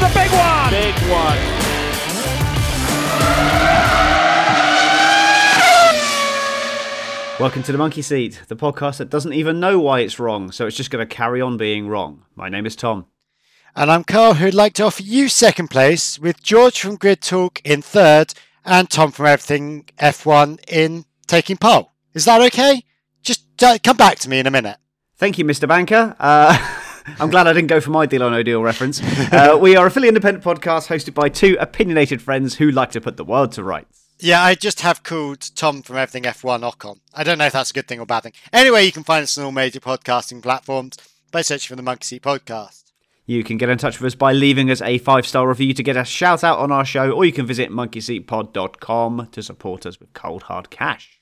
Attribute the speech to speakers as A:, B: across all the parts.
A: big one. Big one. Welcome to the Monkey Seat, the podcast that doesn't even know why it's wrong, so it's just going to carry on being wrong. My name is Tom.
B: And I'm Karl, who'd like to offer you second place, with George from Grid Talk in third, and Tom from Everything F1 in taking pole. Is that okay? Just uh, come back to me in a minute.
A: Thank you, Mr. Banker. Uh, I'm glad I didn't go for my deal or no deal reference. Uh, we are a fully independent podcast hosted by two opinionated friends who like to put the world to rights.
B: Yeah, I just have called Tom from Everything F1 Ocon. I don't know if that's a good thing or bad thing. Anyway, you can find us on all major podcasting platforms by searching for the Monkey Seat Podcast.
A: You can get in touch with us by leaving us a five star review to get a shout out on our show, or you can visit monkeyseatpod.com to support us with cold hard cash.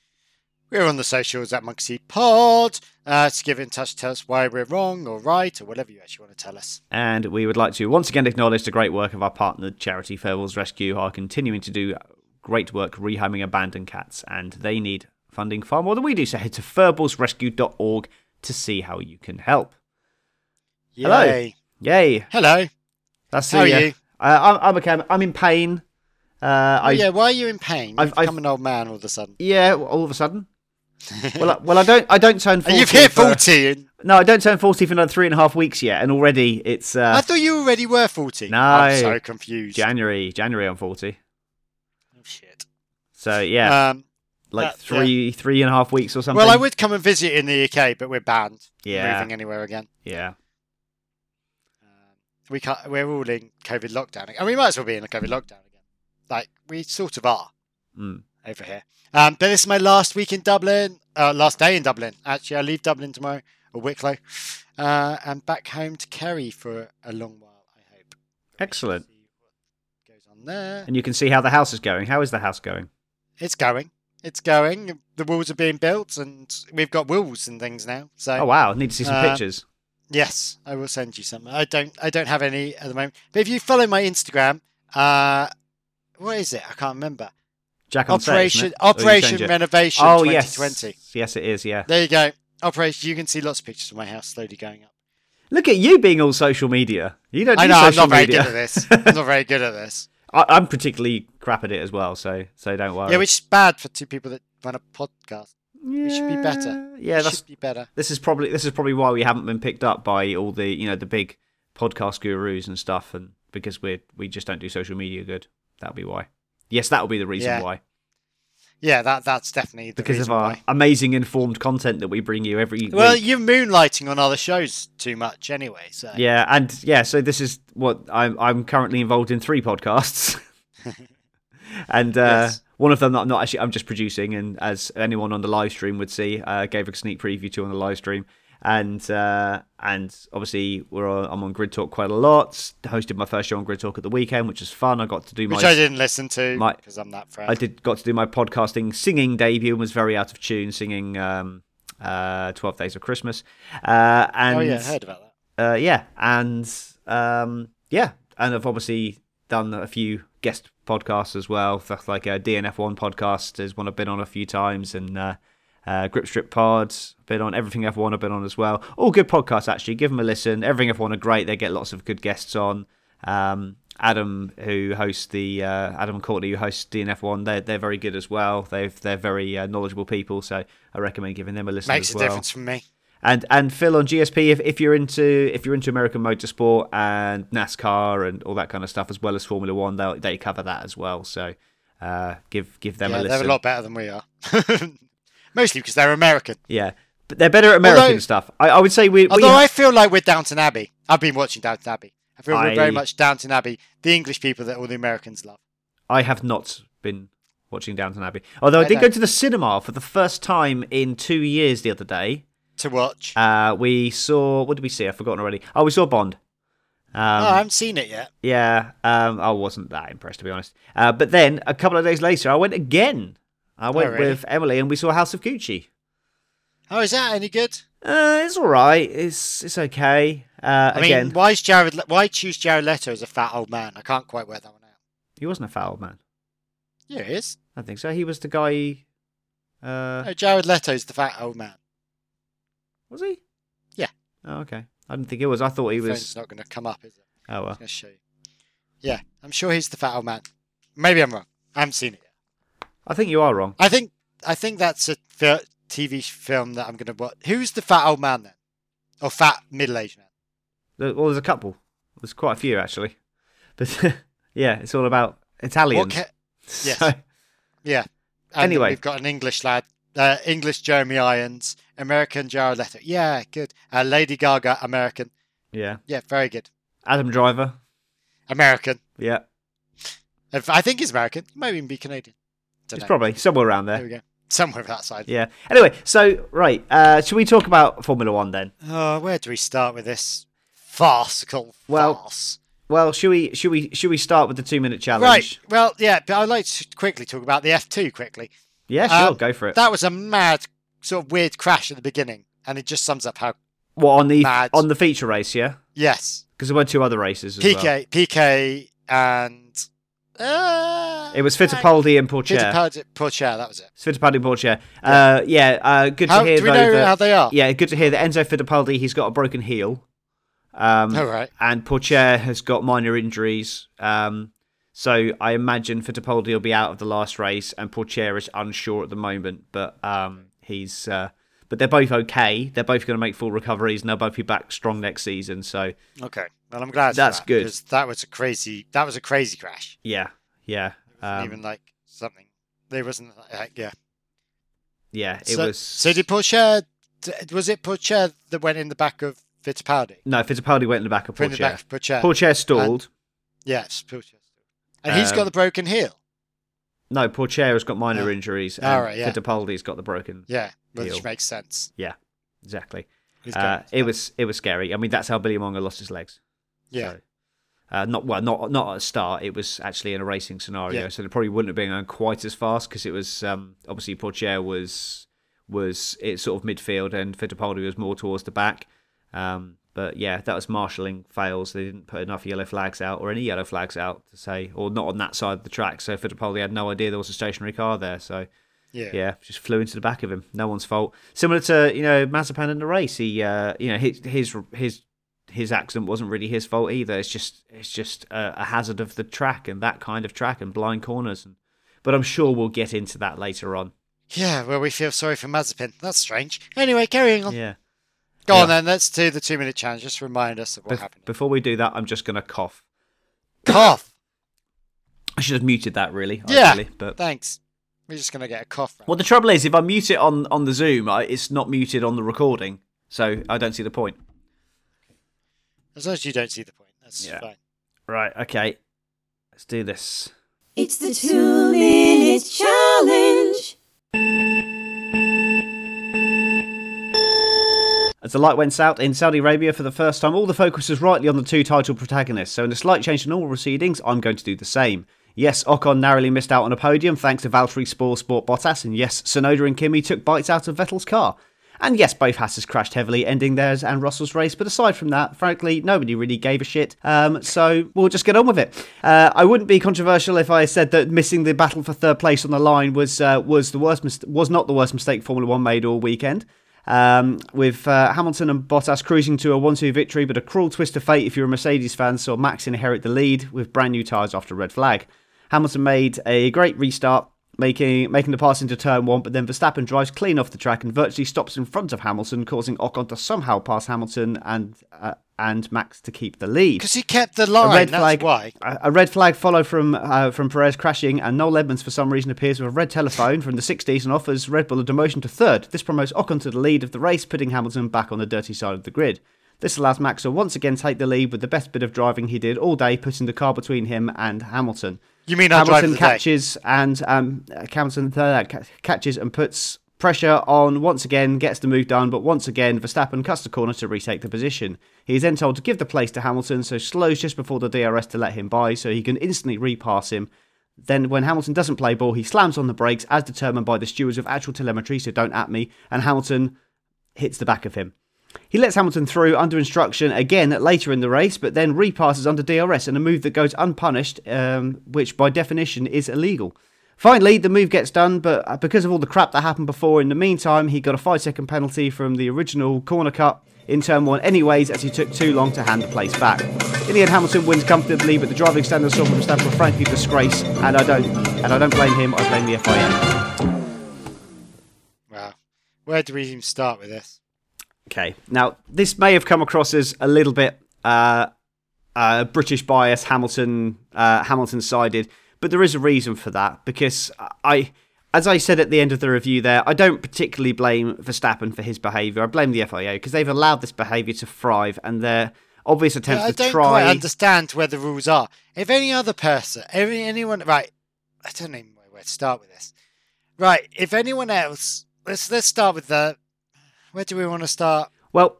B: We're on the socials at Monkey Seat Pod uh, to get in touch, tell us why we're wrong or right or whatever you actually want to tell us.
A: And we would like to once again acknowledge the great work of our partner charity Furballs Rescue, who are continuing to do great work rehoming abandoned cats, and they need funding far more than we do. So head to furballsrescue.org to see how you can help. Hello.
B: Yay.
A: Yay!
B: Hello.
A: That's
B: How are
A: the,
B: you?
A: Uh, I'm, I'm okay. I'm in pain. Uh,
B: Oh,
A: I
B: yeah, why are you in pain?
A: I've-
B: You've
A: I've-
B: become an old man all of a sudden.
A: yeah. All of a sudden. Well, I, well, I don't. I don't turn. 40
B: And you've hit
A: for-
B: 40. And
A: No, I don't turn forty for another three and a half weeks yet, and already it's uh,
B: I thought you already were 40.
A: No.
B: I'm so confused.
A: January. January. I'm forty.
B: oh, shit.
A: So yeah,
B: Um,
A: like
B: that-
A: three, three and a half weeks or something.
B: well, I would come and visit in the UK, but we're banned
A: Yeah.
B: moving anywhere again.
A: Yeah.
B: Um, we can't. We're all in COVID lockdown, and we might as well be in a COVID lockdown again. Like we sort of are
A: Mm.
B: Over here. Um, but this is my last week in Dublin. Uh, last day in Dublin. Actually, I leave Dublin tomorrow, or Wicklow, uh, and back home to Kerry for a long while. I hope.
A: Excellent.
B: Goes on there.
A: And you can see how the house is going. How is the house going?
B: It's going. It's going. The walls are being built, and we've got walls and things now. So
A: Oh wow! Need to see some
B: Uh,
A: pictures.
B: yes, I will send you some. I don't. I don't have any at the moment. But if you follow my Instagram, uh, what is it? I can't remember.
A: Jack on
B: Operation?
A: Or oh, you
B: Operation? Renovation
A: Oh
B: 2020.
A: yes, yes it is. Yeah.
B: There you go. Operation. You can see lots of pictures of my house slowly going up.
A: Look at you being all social media. You don't.
B: I
A: do
B: know. I'm not very
A: media.
B: good at this. I'm not very good at this.
A: I, I'm particularly crap at it as well. So so don't worry.
B: Yeah, which is bad for two people that run a podcast.
A: yeah,
B: should be better.
A: Yeah,
B: It
A: that's
B: should be better.
A: this is probably this is probably why we haven't been picked up by all the you know the big podcast gurus and stuff, and because we we just don't do social media good. That'll be why. Yes, that'll be the reason
B: Yeah.
A: why.
B: Yeah, that that's definitely the
A: Because of our
B: why.
A: amazing informed content that we bring you every
B: Well,
A: week.
B: you're moonlighting on other shows too much anyway. So
A: Yeah, and yeah, so this is what I'm I'm currently involved in three podcasts. and uh,
B: Yes.
A: one of them that I'm not actually I'm just producing and as anyone on the live stream would see, uh, gave a sneak preview to on the live stream. And uh, and obviously we're on, I'm on Grid Talk quite a lot. Hosted my first show on Grid Talk at the weekend, which was fun. I got to do my
B: which I didn't listen to because I'm that friend.
A: I did got to do my podcasting singing debut and was very out of tune singing um, uh, 12 Days of Christmas. Uh, and
B: oh yeah, I heard about that.
A: uh, yeah, and um, yeah, and I've obviously done a few guest podcasts as well. Stuff like a DNF1 podcast is one I've been on a few times, and uh, Grip Strip Pod, been on Everything F1, I've been on as well. All good podcasts actually. Give them a listen. Everything F1 are great. They get lots of good guests on. Um, Adam, who hosts the uh, Adam Courtney, who hosts DNF1, they're they're very good as well. They've they're very uh, knowledgeable people, so I recommend giving them a listen
B: Makes a
A: well
B: difference for me.
A: and and Phil on GSP if, if you're into if you're into American motorsport and NASCAR and all that kind of stuff as well as Formula One they they cover that as well so uh, give give them
B: yeah,
A: a listen.
B: they're a lot better than we are. Mostly because they're American.
A: yeah but they're better at American
B: Although-
A: stuff I, I would say we, we
B: Although I feel like we're Downton Abbey. I've been watching Downton Abbey. I feel we're very much Downton Abbey, the English people that all the Americans love.
A: I have not been watching Downton Abbey although I,
B: I
A: did go to the cinema for the first time in two years the other day
B: To watch.
A: uh, we saw what did we see I've forgotten already oh we saw Bond um,
B: oh, I haven't seen it yet.
A: Yeah, um, I wasn't that impressed to be honest. Uh, but then a couple of days later, I went again. I went
B: really?
A: with Emily and we saw House of Gucci.
B: Oh, is that any good?
A: Uh, it's all right. It's it's okay. Uh,
B: I mean,
A: again,
B: why is Jared? Le- Why choose Jared Leto as a fat old man? I can't quite work that one out.
A: he wasn't a fat old man.
B: Yeah, he is.
A: I think so. He was the guy. Uh,
B: No, Jared Leto's the fat old man.
A: was he?
B: Yeah.
A: Oh, okay. I didn't think it was. I thought he was.
B: not going to come up, is it?
A: Oh well.
B: to show you. Yeah, I'm sure he's the fat old man. Maybe I'm wrong. I haven't seen it.
A: I think you are wrong.
B: I think I think that's a TV film that I'm going to watch. Who's the fat old man then? Or fat middle aged man?
A: There- Well, there's a couple. There's quite a few actually, but yeah, it's all about Italians.
B: Ca- yes.
A: So-
B: yeah. And
A: Anyway.
B: we've got an English lad, uh, English Jeremy Irons, American Jared Leto. Yeah, good. Uh, Lady Gaga, American.
A: yeah,
B: Yeah, very good.
A: Adam Driver.
B: American.
A: Yeah,
B: If- I think he's American. He might even be Canadian. Don't
A: it's
B: know.
A: probably somewhere around
B: There
A: there.
B: we go. Somewhere of that side.
A: Yeah. Anyway, so right, uh, should we talk about Formula One then?
B: Oh, where do we start with this farcical
A: Well,
B: farce?
A: Well, should we should we should we start with the two minute challenge?
B: Right. Well, yeah, but I'd like to quickly talk about the F2 quickly.
A: Yeah, sure,
B: Um,
A: go for it.
B: That was a mad, sort of weird crash at the beginning, and it just sums up how.
A: what on the
B: mad.
A: on the feature race? Yeah,
B: Yes,
A: because there were two other races. As well.
B: PK, PK, and. Uh,
A: It was Fittipaldi and Pourchaire.
B: Fittipaldi, Pourchaire, that was it.
A: It's Fittipaldi and Pourchaire. Uh, yeah, uh, good
B: How,
A: to hear
B: do we
A: though.
B: know
A: that-
B: how they are?
A: Yeah, good to hear that Enzo Fittipaldi he's got a broken heel. Um,
B: All right.
A: and Pourchaire has got minor injuries. Um, so I imagine Fittipaldi will be out of the last race, and Pourchaire is unsure at the moment. But um, he's, uh, but they're both okay. They're both going to make full recoveries, and they'll both be back strong next season. So
B: Okay. Well, I'm glad.
A: That's
B: that,
A: good.
B: because that was a crazy. That was a crazy crash.
A: yeah, yeah, um,
B: Even like something. There wasn't. Uh, yeah.
A: yeah. It
B: so,
A: was.
B: So did d- Was it Pourchaire that went in the back of Fittipaldi?
A: no, Fittipaldi went in the back of
B: the back of Pourchaire.
A: Pourchaire stalled.
B: Yes, Pourchaire. And he's got
A: Um,
B: the broken heel.
A: No, Pourchaire has got minor
B: Oh.
A: injuries, and
B: All right, yeah.
A: Fittipaldi's got the broken.
B: Yeah, which
A: heel.
B: makes sense.
A: Yeah,
B: exactly.
A: Uh, it was it was scary. I mean, that's how Billy Monger lost his legs.
B: Yeah.
A: So, uh, not well, not not at the start. It was actually in a racing scenario,
B: Yeah.
A: so it probably wouldn't have been going quite as fast because it was um, obviously Pourchaire was was it sort of midfield and Fittipaldi was more towards the back. Um, but yeah, that was marshalling fails. They didn't put enough yellow flags out or any yellow flags out to say, or not on that side of the track. So Fittipaldi had no idea there was a stationary car there. So
B: yeah.
A: yeah, just flew into the back of him. No one's fault. Similar to you know Mazepin in the race. He uh, you know his his his his accident wasn't really his fault either. It's just it's just a, a hazard of the track and that kind of track and blind corners. And but I'm sure we'll get into that later on.
B: Yeah, well, we feel sorry for Mazepin. That's strange. Anyway, carrying on.
A: Yeah.
B: Go on then. Let's do the two minute challenge. Just remind us of what
A: Bef-
B: happened.
A: before we do that, I'm just gonna cough.
B: Cough.
A: I should have muted that really.
B: Yeah.
A: ideally, but
B: Thanks. We're just gonna get a cough.
A: well, the trouble is, if I mute it on on the Zoom, I, it's not muted on the recording, so I don't see the point.
B: As long as you don't see the point, that's
A: Yeah.
B: fine.
A: Right. Okay. Let's do this.
C: It's the two minute challenge.
A: As the light went out in Saudi Arabia for the first time, all the focus was rightly on the two title protagonists. So, in a slight change to normal proceedings, I'm going to do the same. Yes, Ocon narrowly missed out on a podium thanks to Valtteri Spor Sport Bottas, and yes, Tsunoda and Kimi took bites out of Vettel's car. And yes, both Hasses crashed heavily, ending theirs and Russell's race. But aside from that, frankly, nobody really gave a shit. Um, so we'll just get on with it. Uh, I wouldn't be controversial if I said that missing the battle for third place on the line was uh, was the worst mis- was not the worst mistake Formula One made all weekend. Um, with uh, Hamilton and Bottas cruising to a 1 2 victory, but a cruel twist of fate if you're a Mercedes fan saw Max inherit the lead with brand new tyres after red flag. Hamilton made a great restart, making making the pass into turn one, but then Verstappen drives clean off the track and virtually stops in front of Hamilton, causing Ocon to somehow pass Hamilton and uh, and Max to keep the lead.
B: Because he kept the line.
A: A red
B: that's
A: flag.
B: why.
A: A a red flag followed from uh, from Perez crashing, and Noel Edmonds for some reason appears with a red telephone from the 60s and offers Red Bull a demotion to third. This promotes Ocon to the lead of the race, putting Hamilton back on the dirty side of the grid. This allows Max to once again take the lead with the best bit of driving he did all day, putting the car between him and Hamilton.
B: You mean
A: Hamilton
B: the day?
A: catches and um, Hamilton uh, catches and puts pressure on once again, gets the move done, but once again Verstappen cuts the corner to retake the position. He is then told to give the place to Hamilton, so slows just before the DRS to let him by, so he can instantly repass him. Then, when Hamilton doesn't play ball, he slams on the brakes as determined by the stewards of actual telemetry, so don't at me, and Hamilton hits the back of him. He lets Hamilton through under instruction again later in the race, but then repasses under DRS in a move that goes unpunished, um, which by definition is illegal. Finally, the move gets done, but uh, because of all the crap that happened before, in the meantime, he got a five second penalty from the original corner cut in turn one, anyways, as he took too long to hand the place back. In the end, Hamilton wins comfortably, but the driving standards saw from Verstappen were frankly disgrace, and I don't, and I don't blame him. I blame the FIA.
B: Wow. Where do we even start with this?
A: Okay. Now, this may have come across as a little bit uh, uh, British bias, Hamilton uh, Hamilton sided, but there is a reason for that because I, as I said at the end of the review, there I don't particularly blame Verstappen for his behaviour. I blame the FIA because they've allowed this behaviour to thrive and their obvious attempts
B: Yeah, I
A: to
B: don't
A: try.
B: quite understand where the rules are. If any other person, any, anyone, right? I don't even know where to start with this. Right, if anyone else, let's let's start with the. Where do we want to start?
A: Well,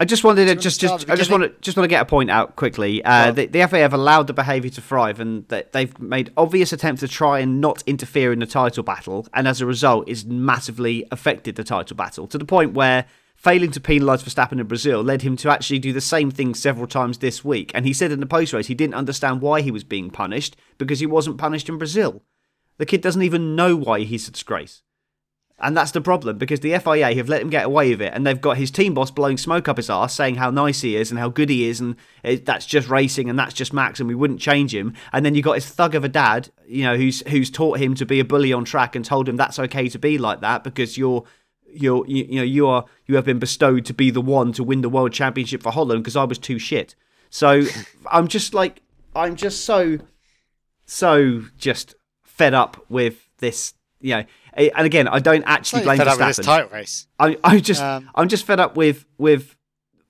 A: I just wanted to just just I just want to just want to get a point out quickly. Uh, the, the FA have allowed the behaviour to thrive, and that they've made obvious attempts to try and not interfere in the title battle, and as a result, it's massively affected the title battle to the point where failing to penalise Verstappen in Brazil led him to actually do the same thing several times this week. And he said in the post race he didn't understand why he was being punished because he wasn't punished in Brazil. The kid doesn't even know why he's a disgrace. And that's the problem because the FIA have let him get away with it, and they've got his team boss blowing smoke up his arse, saying how nice he is and how good he is, and it, that's just racing and that's just Max, and we wouldn't change him. And then you got his thug of a dad, you know, who's who's taught him to be a bully on track and told him that's okay to be like that because you're you're you, you know you are you have been bestowed to be the one to win the world championship for Holland because I was too shit. So I'm just like I'm just so so just fed up with this, you know. And again, I don't actually blame
B: fed up with this
A: Verstappen.
B: title race.
A: I, I just,
B: Um,
A: I'm just fed up with with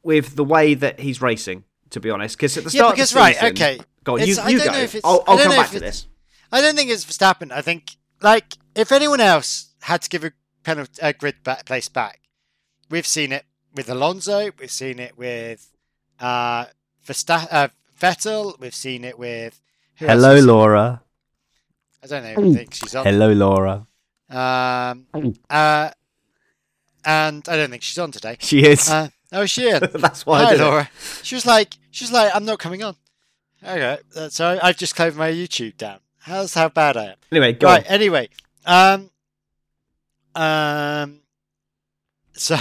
A: with the way that he's racing. To be honest, because at the start,
B: Yeah,
A: start
B: because
A: of the
B: right,
A: season,
B: okay.
A: go on, you,
B: I
A: you
B: don't
A: go.
B: know if it's-
A: I'll,
B: I
A: I'll come back to this.
B: I don't think it's Verstappen. I think like if anyone else had to give a penalty a grid back, place back, we've seen it with Alonso. We've seen it with uh, Versta- uh Vettel. We've seen it with. who
A: Hello,
B: have we seen?
A: Laura.
B: I don't even think she's on.
A: Hello, Laura.
B: Um, uh, and I don't think she's on today.
A: She is.
B: Uh, oh, is she in?
A: That's why I
B: Hi,
A: did it.
B: Laura. She was like, she was like, I'm not coming on. Okay, uh, so I've just closed my YouTube down. How's how bad I am?
A: Anyway, go
B: right.
A: on.
B: Anyway, um, um, so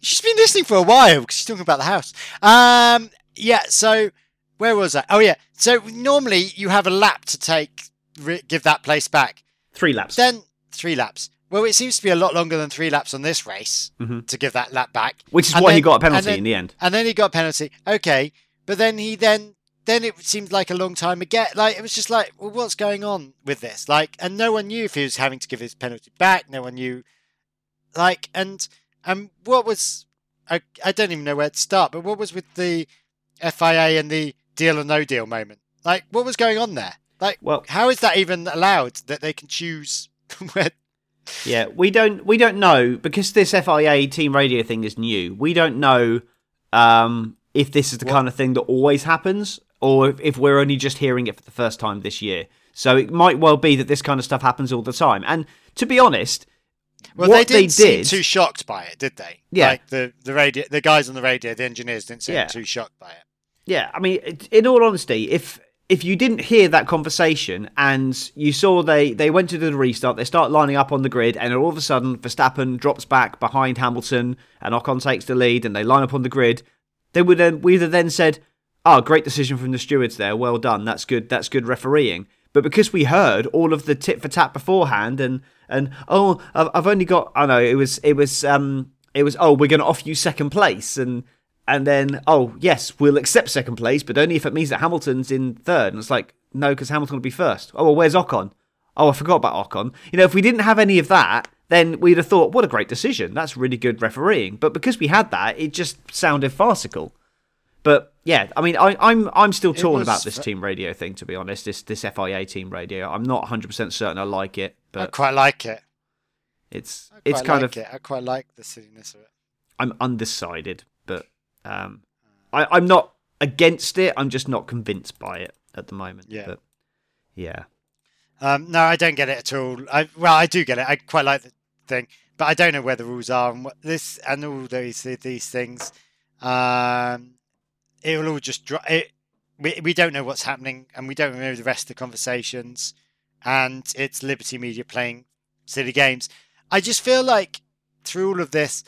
B: she's been listening for a while because she's talking about the house. Um, yeah. So where was I? Oh, yeah. So normally you have a lap to take, re- give that place back.
A: Three laps.
B: Then three laps. Well, it seems to be a lot longer than three laps on this race
A: Mhm.
B: to give that lap back.
A: Which is
B: and
A: why he got a penalty
B: then-
A: in the end.
B: And then he got a penalty. Okay, but then he then then it seemed like a long time again. Like it was just like, well, what's going on with this? Like, and no one knew if he was having to give his penalty back. No one knew. Like, and and what was I? I don't even know where to start. But what was with the FIA and the deal or no deal moment? Like, what was going on there? Like,
A: Well,
B: how is that even allowed that they can choose?
A: Yeah, we don't we don't know because this FIA team radio thing is new. We don't know um, if this is the
B: What-
A: kind of thing that always happens, or if, if we're only just hearing it for the first time this year. So it might well be that this kind of stuff happens all the time. And to be honest,
B: Well,
A: what
B: they didn't seem
A: did,
B: too shocked by it, did they?
A: Yeah.
B: Like the the radio, the guys on the radio, the engineers didn't seem
A: Yeah.
B: too shocked by it.
A: Yeah, I mean, in all honesty, if if you didn't hear that conversation and you saw they they went to the restart, they start lining up on the grid, and all of a sudden Verstappen drops back behind Hamilton, and Ocon takes the lead, and they line up on the grid, they would then we would have then said, "Oh, great decision from the stewards there. Well done. That's good. That's good refereeing." But because we heard all of the tit for tat beforehand, and and oh, I've I've only got I know it was it was um it was oh we're going to offer you second place and and then oh yes we'll accept second place but only if it means that Hamilton's in third. And it's like no because Hamilton will be first. Oh well where's Ocon? Oh I forgot about Ocon. You know if we didn't have any of that then we'd have thought what a great decision. That's really good refereeing. But because we had that it just sounded farcical. But yeah I mean I, I'm I'm still torn
B: was
A: about this team radio thing to be honest this this FIA team radio. I'm not 100 percent certain I like it But I
B: quite like it.
A: it's it's kind
B: like
A: of
B: it. I quite like the silliness of it.
A: I'm undecided, but um, I, I'm not against it. I'm just not convinced by it at the moment.
B: Yeah.
A: But yeah.
B: Um, no, I don't get it at all. I well, I do get it. I quite like the thing, but I don't know where the rules are and what this and all these these things. Um, it will all just drop. It, we we don't know what's happening, and we don't know the rest of the conversations. And it's Liberty Media playing silly games. I just feel like through all of this,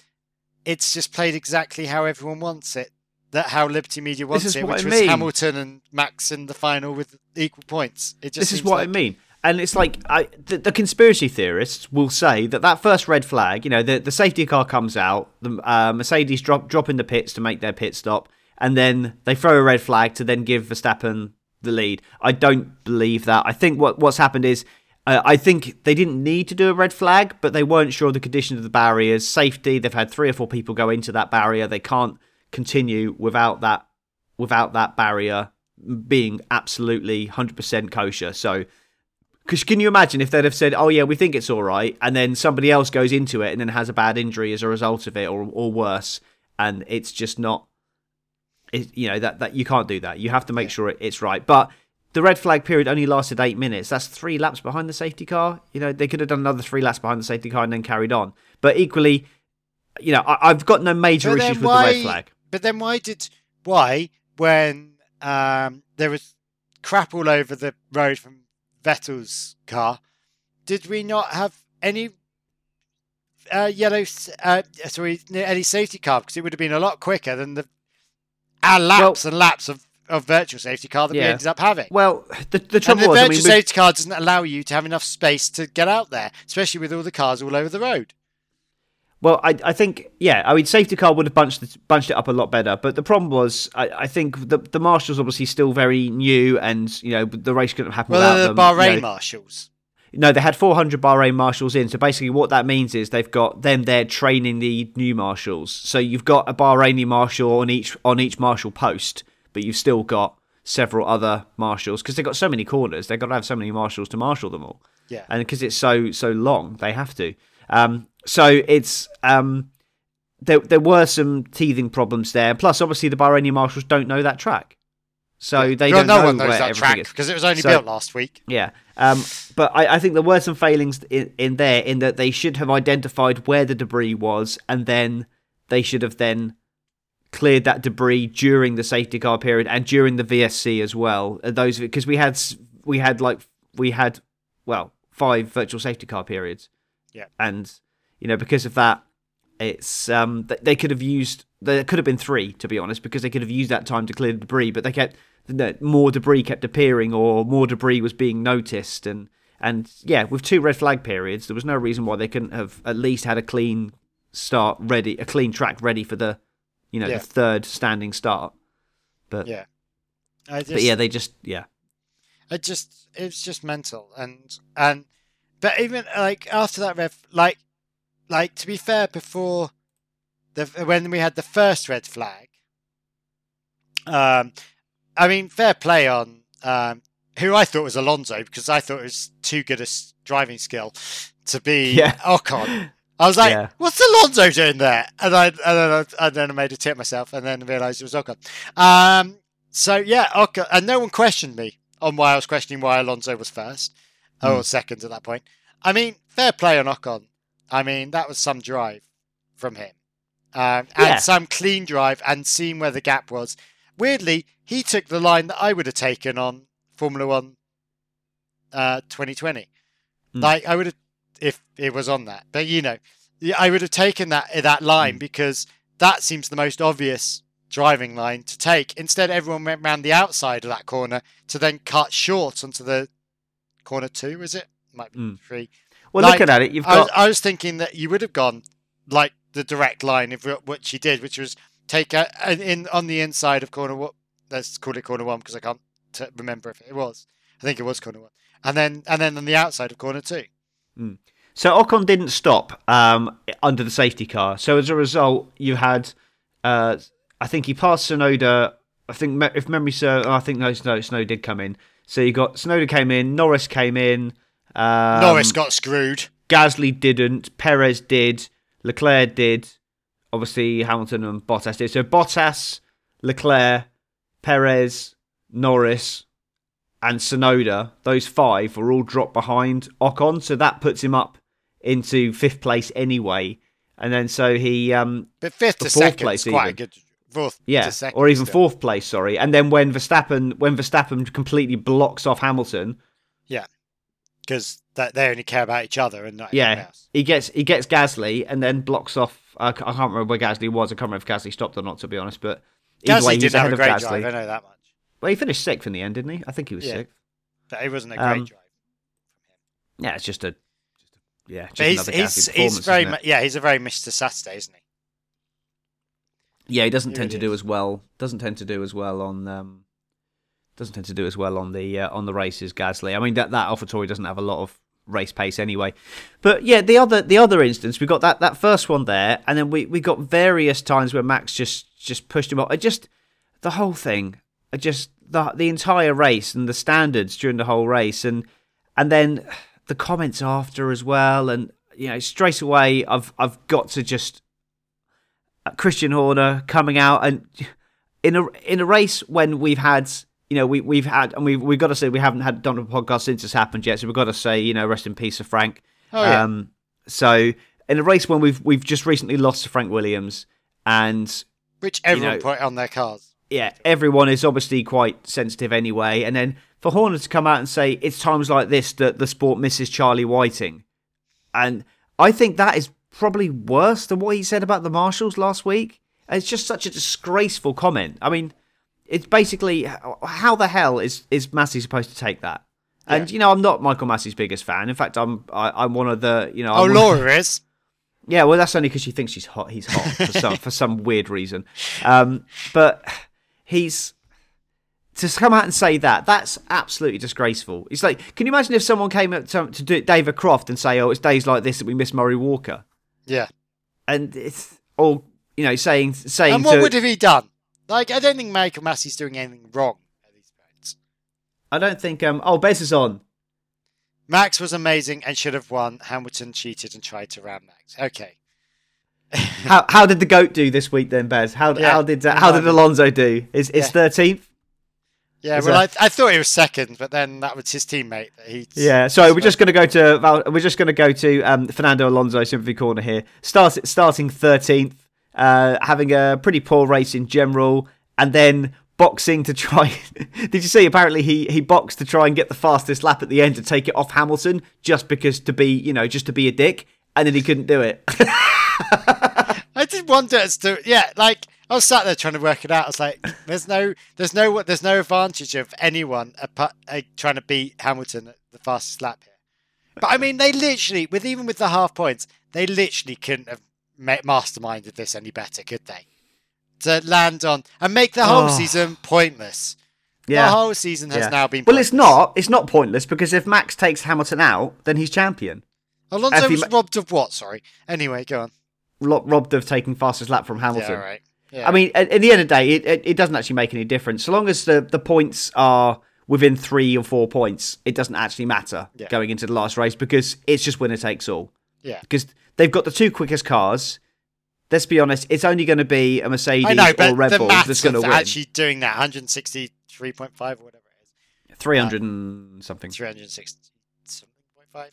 B: it's just played exactly how everyone wants it. That how Liberty Media wants it, which
A: I
B: was
A: mean.
B: Hamilton and Max in the final with equal points. It just
A: This is what
B: like-
A: I mean. and it's like I, the, the conspiracy theorists will say that that first red flag, you know, the, the safety car comes out, the uh, Mercedes drop drop in the pits to make their pit stop, and then they throw a red flag to then give Verstappen the lead. I don't believe that. I think what what's happened is. Uh, I think they didn't need to do a red flag, but they weren't sure the condition of the barriers, safety. They've had three or four people go into that barrier. They can't continue without that without that barrier being absolutely 100% kosher. So because can you imagine if they'd have said, "Oh yeah, we think it's all right," and then somebody else goes into it and then has a bad injury as a result of it, or or worse, and it's just not, it, you know that that you can't do that. You have to make
B: Yeah.
A: sure it, it's right. But the red flag period only lasted eight minutes. That's three laps behind the safety car. You know they could have done another three laps behind the safety car and then carried on. But equally, you know I, I've got no major issues with
B: why-
A: the red flag.
B: But then why did why when um, there was crap all over the road from Vettel's car, did we not have any uh, yellow? Uh, sorry, any safety car because it would have been a lot quicker than the uh, laps and laps of, of virtual safety car that we ended up having.
A: Well, the the
B: And
A: trouble
B: the
A: was, I
B: virtual
A: mean,
B: safety car doesn't allow you to have enough space to get out there, especially with all the cars all over the road.
A: Well, I, I think yeah. I mean, safety car would have bunched it, bunched it up a lot better. But the problem was, I, I think the the marshals obviously still very new, and you know the race couldn't have happened
B: Well,
A: without
B: the
A: them.
B: Bahrain
A: you know.
B: marshals.
A: No, they had 400 Bahrain marshals in. So basically, what that means is they've got them there training the new marshals. So you've got a Bahraini marshal on each on each marshal post, but you've still got several other marshals because they've got so many corners. They've got to have so many marshals to marshal them all.
B: Yeah.
A: and because it's so so long, they have to. Um, so it's um, there there were some teething problems there. Plus, obviously, the Bahraini marshals don't know that track, so they
B: well,
A: don't
B: no
A: know
B: one knows
A: where
B: that track because it was only
A: So-
B: built last week.
A: Yeah. Um, but I, I think there were some failings in, in there in that they should have identified where the debris was and then they should have then cleared that debris during the safety car period and during the VSC as well. Uh, Those because we had we had like we had well five virtual safety car periods.
B: Yeah.
A: And you know because of that it's um they could have used there could have been three to be honest because they could have used that time to clear the debris but they kept more debris kept appearing or more debris was being noticed and and yeah with two red flag periods there was no reason why they couldn't have at least had a clean start ready a clean track ready for the you know
B: Yeah.
A: the third standing start but
B: Yeah. I just,
A: but yeah they just yeah
B: it just it's just mental and and but even like after that ref like like to be fair before the when we had the first red flag um i mean fair play on um who i thought was alonso because i thought it was too good a driving skill to be
A: Yeah.
B: ocon I was like,
A: Yeah.
B: "What's Alonso doing there?" And I, and then I, and then I made a tip myself, and then realised it was Ocon. Um, so yeah, Ocon, and no one questioned me on why I was questioning why Alonso was first or second at that point. I mean, fair play on Ocon. I mean, that was some drive from him, um, and
A: Yeah.
B: some clean drive, and seeing where the gap was. Weirdly, he took the line that I would have taken on Formula One uh, 2020.
A: Mm.
B: Like I would have if it was on that, but you know, I would have taken that that line
A: Mm.
B: because that seems the most obvious driving line to take. Instead, everyone went round the outside of that corner to then cut short onto the corner two. Is it? Might be
A: Mm.
B: three.
A: well
B: Like,
A: looking at it you've
B: I was,
A: got
B: I was thinking that you would have gone like the direct line of what she did, which was take a, in on the inside of corner what let's call it corner one because I can't t- remember if it was. I think it was corner one, and then and then on the outside of corner two.
A: So Ocon didn't stop um, under the safety car. So as a result, you had, uh, I think he passed Tsunoda. I think if memory serves, I think no, Snow, Snow did come in. So you got Tsunoda came in, Norris came in, um,
B: Norris got screwed.
A: Gasly didn't, Perez did, Leclerc did, obviously Hamilton and Bottas did. So Bottas, Leclerc, Perez, Norris, and Tsunoda, those five were all dropped behind Ocon. So that puts him up into fifth place anyway. And then so he, um,
B: But fifth to
A: fourth
B: second
A: place
B: is quite a
A: even.
B: good. Fourth
A: yeah,
B: to second
A: or even
B: still.
A: fourth place, sorry. And then when Verstappen, when Verstappen completely blocks off Hamilton, yeah,
B: because that they only care about each other and not
A: Yeah,
B: else.
A: he gets he gets Gasly and then blocks off. I I can't remember where Gasly was. I can't remember if Gasly stopped or not, to be honest. But
B: Gasly
A: way, he's
B: didn't have a great drive. I know that much,
A: Well, he finished sixth in the end, didn't he? I think he was
B: Yeah.
A: sixth.
B: but it wasn't a
A: Um,
B: great drive.
A: Yeah, it's just a, just a yeah, just
B: he's he's, he's very
A: it?
B: yeah he's a very Mr. Saturday, isn't he?
A: Yeah, he doesn't tend to
B: really
A: do
B: is.
A: as well. Doesn't tend to do as well on. Um, doesn't tend to do as well on the uh, on the races. Gasly. I mean that that AlphaTauri doesn't have a lot of race pace anyway. But yeah, the other the other instance we got that that first one there, and then we we got various times where Max just just pushed him off. I just the whole thing. Just the the entire race and the standards during the whole race, and and then the comments after as well, and you know straight away I've I've got to just uh, Christian Horner coming out and in a in a race when we've had you know we we've had and we we've got to say we haven't had done a podcast since this happened yet, so we've got to say you know rest in peace to Frank.
B: Oh, yeah.
A: Um, so in a race when we've we've just recently lost to Frank Williams and
B: Which everyone
A: know-
B: put on their cars.
A: Yeah, everyone is obviously quite sensitive anyway. And then for Horner to come out and say it's times like this that the sport misses Charlie Whiting, and I think that is probably worse than what he said about the marshals last week. It's just such a disgraceful comment. I mean, it's basically how the hell is is Masi supposed to take that? And
B: Yeah.
A: you know, I'm not Michael Masi's biggest fan. In fact, I'm I, I'm one of the you know.
B: Oh, Laura is.
A: yeah, well, that's only because she thinks she's hot. He's hot for some for some weird reason. Um, but he's to come out and say that that's absolutely disgraceful. It's like, can you imagine if someone came up to, to do David Croft and say, "Oh, it's days like this that we miss Murray Walker,"
B: Yeah.
A: and it's all you know, saying saying
B: And what
A: to,
B: would have he done? Like, I don't think Michael Masi's doing anything wrong at these points.
A: I don't think um oh Bez is on.
B: Max was amazing and should have won. Hamilton cheated and tried to ram Max. Okay.
A: How how did the goat do this week then, Bez? How
B: Yeah,
A: how did uh, how did. Alonso do? Is is thirteenth?
B: Yeah,
A: Is
B: well,
A: that-
B: I, I thought he was second, but then that was his teammate that he.
A: Yeah, so we're just going to go to Val, we're just going to go to um, Fernando Alonso sympathy corner here. Start starting thirteenth, uh, having a pretty poor race in general, and then boxing to try. Did you see? Apparently, he he boxed to try and get the fastest lap at the end to take it off Hamilton, just because to be you know just to be a dick, and then he couldn't do it.
B: I did wonder as to yeah, like I was sat there trying to work it out. I was like, there's no, there's no, there's no advantage of anyone apart, uh, trying to beat Hamilton at the fastest lap here. But I mean, they literally, with even with the half points, they literally couldn't have ma- masterminded this any better, could they? To land on and make the whole
A: Oh.
B: season pointless.
A: yeah.
B: The whole season has
A: yeah.
B: now been.
A: Well, it's not. It's not pointless because if Max takes Hamilton out, then he's champion.
B: Alonso
A: he
B: was robbed of what? Sorry. Anyway, go on.
A: Robbed of taking fastest lap from Hamilton.
B: Yeah, right. Yeah.
A: I mean, at, at the end of the day, it, it, it doesn't actually make any difference. So long as the, the points are within three or four points, it doesn't actually matter
B: Yeah.
A: going into the last race because it's just winner takes all.
B: yeah.
A: Because they've got the two quickest cars. Let's be honest, it's only going to be a Mercedes
B: know,
A: or Red Bull that's going to win.
B: actually doing that 163.5 or whatever it is.
A: 300 um, and something.
B: 360 something point five.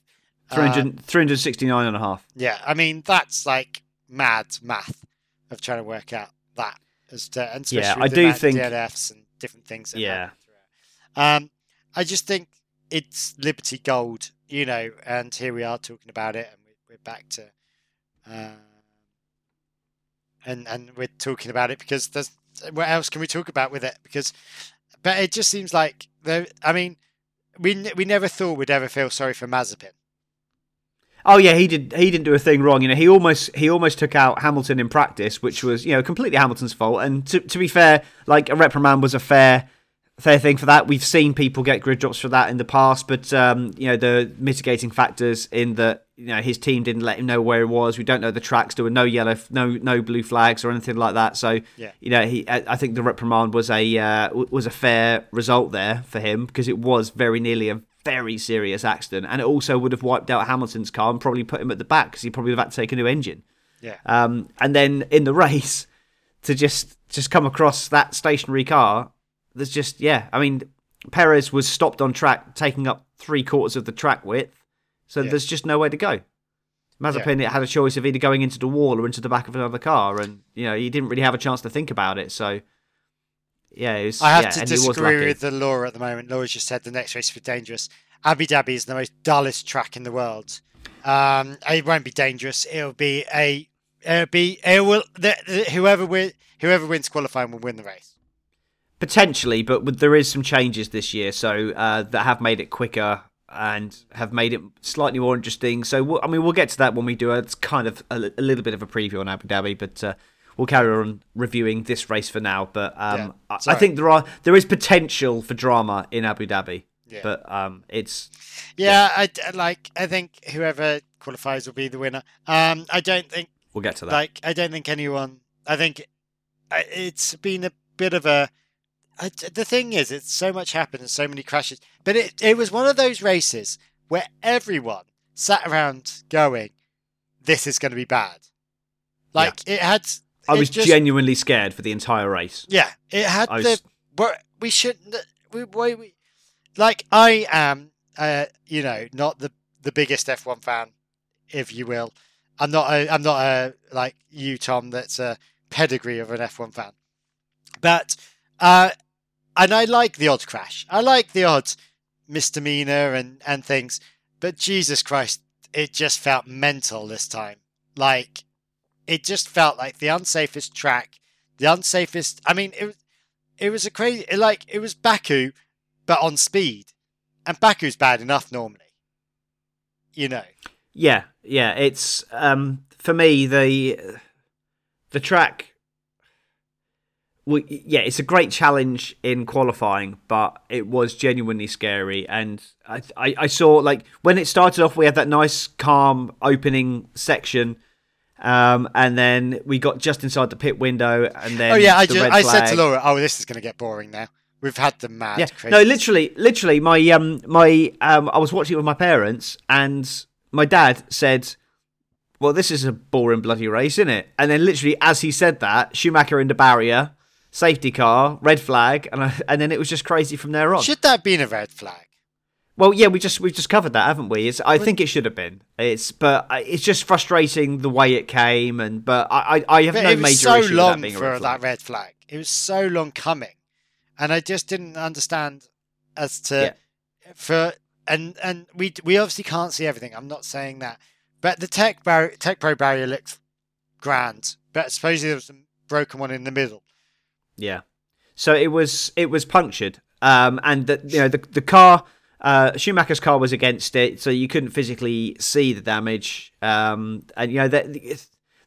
A: 300, uh, 369 and a half.
B: yeah, I mean that's like mad math of trying to work out that as to and
A: Yeah, I do think-
B: DNFs and different things. That
A: Yeah.
B: Um, I just think it's Liberty Gold, you know, and here we are talking about it, and we- we're back to, um, and and we're talking about it because there's what else can we talk about with it? Because, but it just seems like there. I mean, we we never thought we'd ever feel sorry for Mazepin.
A: Oh yeah, he did. He didn't do a thing wrong. You know, he almost he almost took out Hamilton in practice, which was you know completely Hamilton's fault. And to to be fair, like a reprimand was a fair fair thing for that. We've seen people get grid drops for that in the past, but um, you know the mitigating factors in that you know his team didn't let him know where he was. We don't know the tracks. There were no yellow, no no blue flags or anything like that. So
B: Yeah.
A: you know he I I think the reprimand was a uh, was a fair result there for him because it was very nearly a very serious accident, and it also would have wiped out Hamilton's car and probably put him at the back because he probably would have had to take a new engine.
B: Yeah.
A: Um, and then in the race, to just just come across that stationary car, there's just yeah. I mean, Perez was stopped on track, taking up three quarters of the track width, so
B: Yeah.
A: there's just nowhere to go. Mazepin had a choice of either going into the wall or into the back of another car, and you know he didn't really have a chance to think about it. So yeah, it was,
B: I have
A: yeah,
B: to
A: and he was
B: disagree with the law at the moment. Laura's just said the next race will be dangerous. Abu Dhabi is the most dullest track in the world. Um, it won't be dangerous. It'll be a. It'll be. It will. The, the, whoever win, whoever wins qualifying will win the race.
A: Potentially, but with- there is some changes this year, so uh, that have made it quicker. and have made it slightly more interesting. So we'll, I mean, we'll get to that when we do a it's kind of a, a little bit of a preview on Abu Dhabi, but. Uh, We'll carry on reviewing this race for now, but um,
B: Yeah,
A: I, I think there are there is potential for drama in Abu Dhabi,
B: Yeah.
A: but um, it's
B: Yeah, I d- like. I think whoever qualifies will be the winner. Um, I don't think
A: we'll get to that.
B: like I don't think anyone. I think it's been a bit of a. I, the thing is, it's so much happened and so many crashes, but it it was one of those races where everyone sat around going, "This is going to be bad." Like it had.
A: I was
B: just,
A: genuinely scared for the entire race.
B: Yeah, it had
A: I
B: the.
A: was-
B: But we shouldn't. We, we, we like I am. Uh, you know, not the the biggest F1 fan, if you will. I'm not. A, I'm not a like you, Tom. That's a pedigree of an F1 fan. But uh, and I like the odd crash. I like the odd misdemeanor and and things. But Jesus Christ, it just felt mental this time. Like it just felt like the unsafest track, the unsafest. I mean, it was it was a crazy like it was Baku, but on speed, and Baku's bad enough normally. You know,
A: Yeah, yeah. It's um for me the the track. Well, yeah, it's a great challenge in qualifying, but it was genuinely scary. And I, I, I saw like when it started off, we had that nice, calm opening section, um, and then we got just inside the pit window, and then
B: oh yeah, I
A: the
B: just I said to. Laura, oh, this is going to get boring now. We've had the mad,
A: Yeah,
B: crazy.
A: no, literally, literally, my um, my um, I was watching it with my parents, and my dad said, "Well, this is a boring bloody race, isn't it?" And then, literally, as he said that, Schumacher in the barrier, safety car, red flag, and I, and then it was just crazy from there on.
B: Should that have been a red flag?
A: Well, yeah, we just we've just covered that, haven't we? It's I think it should have been. It's but it's just frustrating the way it came, and but I I, I have
B: But
A: no
B: it was
A: major
B: so
A: issue with
B: long
A: that
B: for
A: red
B: that red flag. It was so long coming, and I just didn't understand as to for and and we we obviously can't see everything. I'm not saying that, but the tech bar- TecPro barrier looks grand. But supposedly there was a broken one in the middle.
A: Yeah. So it was it was punctured, um, and the you know the the car uh, Schumacher's car was against it, so you couldn't physically see the damage. Um, and you know they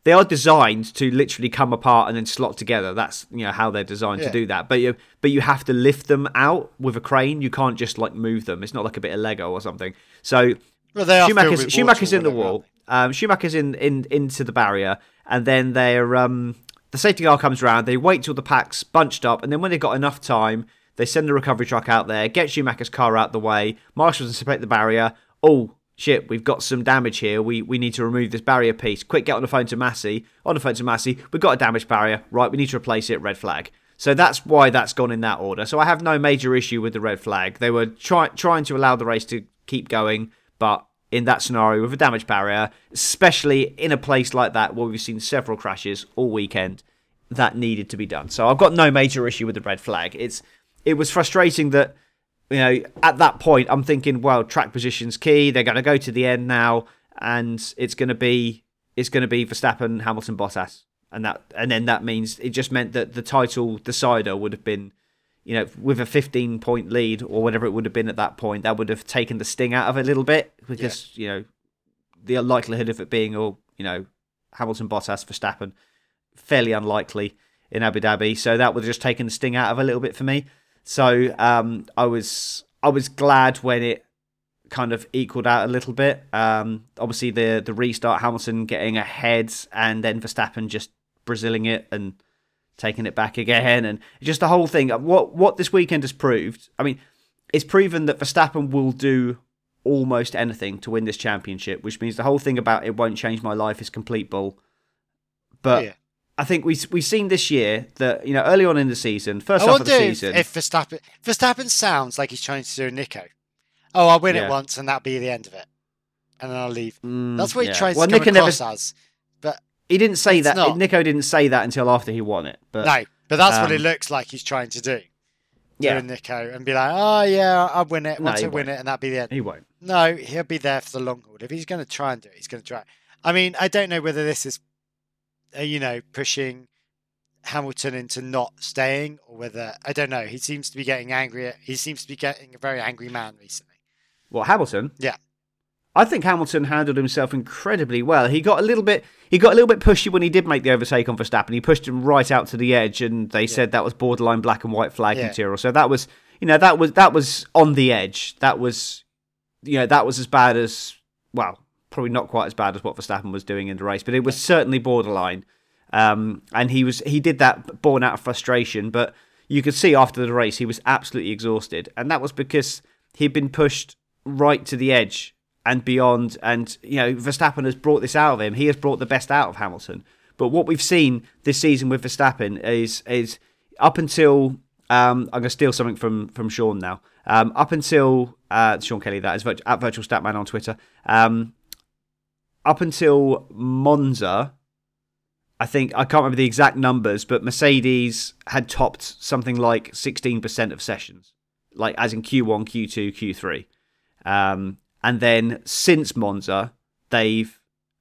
A: they are designed to literally come apart and then slot together. That's you know how they're designed
B: Yeah.
A: to do that. But you but you have to lift them out with a crane. You can't just like move them. It's not like a bit of Lego or something. So
B: Well,
A: Schumacher's, Schumacher's in the wall. Um, Schumacher's in, in into the barrier, and then they're um, the safety car comes around. They wait till the pack's bunched up, and then when they've got enough time, they send the recovery truck out there, get Schumacher's car out the way. Marshals inspect the barrier. Oh shit, we've got some damage here. We we need to remove this barrier piece. Quick, get on the phone to Masi. On the phone to Masi, we've got a damaged barrier. Right, we need to replace it. Red flag. So that's why that's gone in that order. So I have no major issue with the red flag. They were try, trying to allow the race to keep going, but in that scenario with a damaged barrier, especially in a place like that where we've seen several crashes all weekend, that needed to be done. So I've got no major issue with the red flag. It's it was frustrating that you know at that point I'm thinking, well, track position's key. They're going to go to the end now, and it's going to be it's going to be Verstappen, Hamilton, Bottas, and that and then that means it just meant that the title decider would have been you know, with a 15 point lead or whatever it would have been at that point, that would have taken the sting out of it a little bit because, you know, the likelihood of it being all, you know, Hamilton, Bottas, Verstappen, fairly unlikely in Abu Dhabi. So that would have just taken the sting out of a little bit for me. So um, I was I was glad when it kind of equaled out a little bit. Um, obviously the the restart, Hamilton getting ahead, and then Verstappen just Braziling it and taking it back again, and just the whole thing. What what this weekend has proved, I mean, it's proven that Verstappen will do almost anything to win this championship, which means the whole thing about it won't change my life is complete bull. But
B: Yeah.
A: I think we we've seen this year that you know early on in the season, first
B: I
A: half of the
B: if,
A: season,
B: if Verstappen Verstappen sounds like he's trying to do a Nico. Oh, I'll win
A: Yeah.
B: it once and that'll be the end of it, and then I'll leave.
A: Mm,
B: That's what he tries
A: well,
B: to come
A: Nico never,
B: as. But
A: he didn't say that.
B: not.
A: Nico didn't say that until after he won it. But
B: no, but that's what it
A: um,
B: looks like he's trying to do.
A: yeah,
B: Nico and be like, oh yeah, I'll win it
A: No,
B: once I win it, and that'll be the end.
A: he won't.
B: No, he'll be there for the long haul. If he's going to try and do it, he's going to try. I mean, I don't know whether this is, Uh, you know, pushing Hamilton into not staying or whether I don't know. He seems to be getting angry. He seems to be getting a very angry man recently.
A: What Hamilton?
B: Yeah.
A: I think Hamilton handled himself incredibly well. He got a little bit he got a little bit pushy when he did make the overtake on Verstappen. He pushed him right out to the edge, and they said that was borderline black and white flag
B: Yeah.
A: material. So that was you know that was that was on the edge. That was you know that was as bad as well, probably not quite as bad as what Verstappen was doing in the race, but it was certainly borderline. Um, and he was he did that born out of frustration, but you could see after the race he was absolutely exhausted, and that was because he'd been pushed right to the edge and beyond. And you know Verstappen has brought this out of him. He has brought the best out of Hamilton. But what we've seen this season with Verstappen is is up until um, I'm going to steal something from from Sean now. Um, up until uh, Sean Kelly, that is at Virtual Statman on Twitter. Um, up until Monza, I think I can't remember the exact numbers, but Mercedes had topped something like 16% of sessions, like as in Q1, Q2, Q3. Um, and then since Monza, they've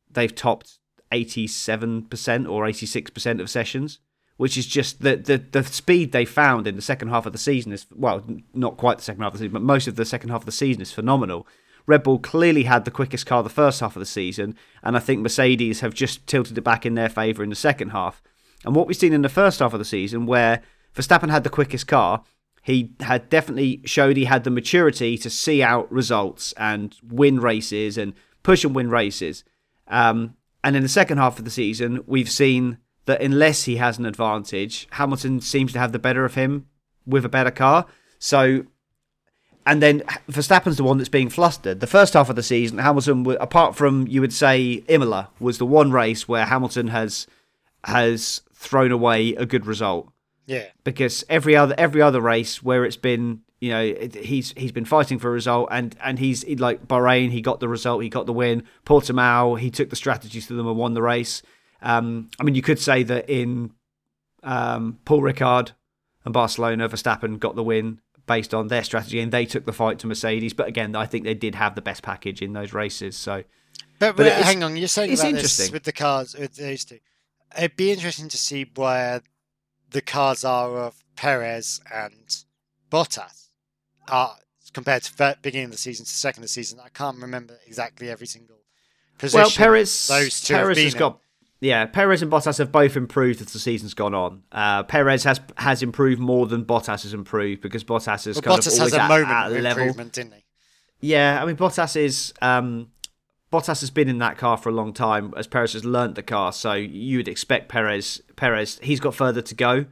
A: they've topped 87% or 86% of sessions, which is just the, the the speed they found in the second half of the season is well, not quite the second half of the season, but most of the second half of the season is phenomenal. Red Bull clearly had the quickest car the first half of the season, and I think Mercedes have just tilted it back in their favour in the second half. And what we've seen in the first half of the season, where Verstappen had the quickest car, he had definitely showed he had the maturity to see out results and win races and push and win races. Um, and in the second half of the season, we've seen that unless he has an advantage, Hamilton seems to have the better of him with a better car. So and then Verstappen's the one that's being flustered. The first half of the season, Hamilton, apart from you would say Imola, was the one race where Hamilton has has thrown away a good result
B: Yeah.
A: because every other every other race where it's been you know he's he's been fighting for a result and and he's like Bahrain he got the result he got the win Portimao he took the strategies to them and won the race um I mean you could say that in um Paul Ricard and Barcelona Verstappen got the win based on their strategy and they took the fight to Mercedes but again I think they did have the best package in those races so
B: But,
A: But
B: hang on, you're saying
A: it's
B: about
A: interesting.
B: this with the cars with those two. It'd be interesting to see where the cars are of Perez and Bottas are compared to beginning of the season to second of the season. I can't remember exactly every single position.
A: Well, Perez,
B: those two
A: Perez has
B: in.
A: got. Yeah, Perez and Bottas have both improved as the season's gone on. Uh, Perez has has improved more than Bottas has improved because Bottas is
B: Well,
A: kind
B: Bottas
A: of
B: has
A: always
B: a
A: at,
B: moment
A: at
B: of
A: level.
B: improvement, didn't he?
A: Yeah, I mean Bottas is um, Bottas has been in that car for a long time as Perez has learnt the car, so you would expect Perez Perez he's got further to go,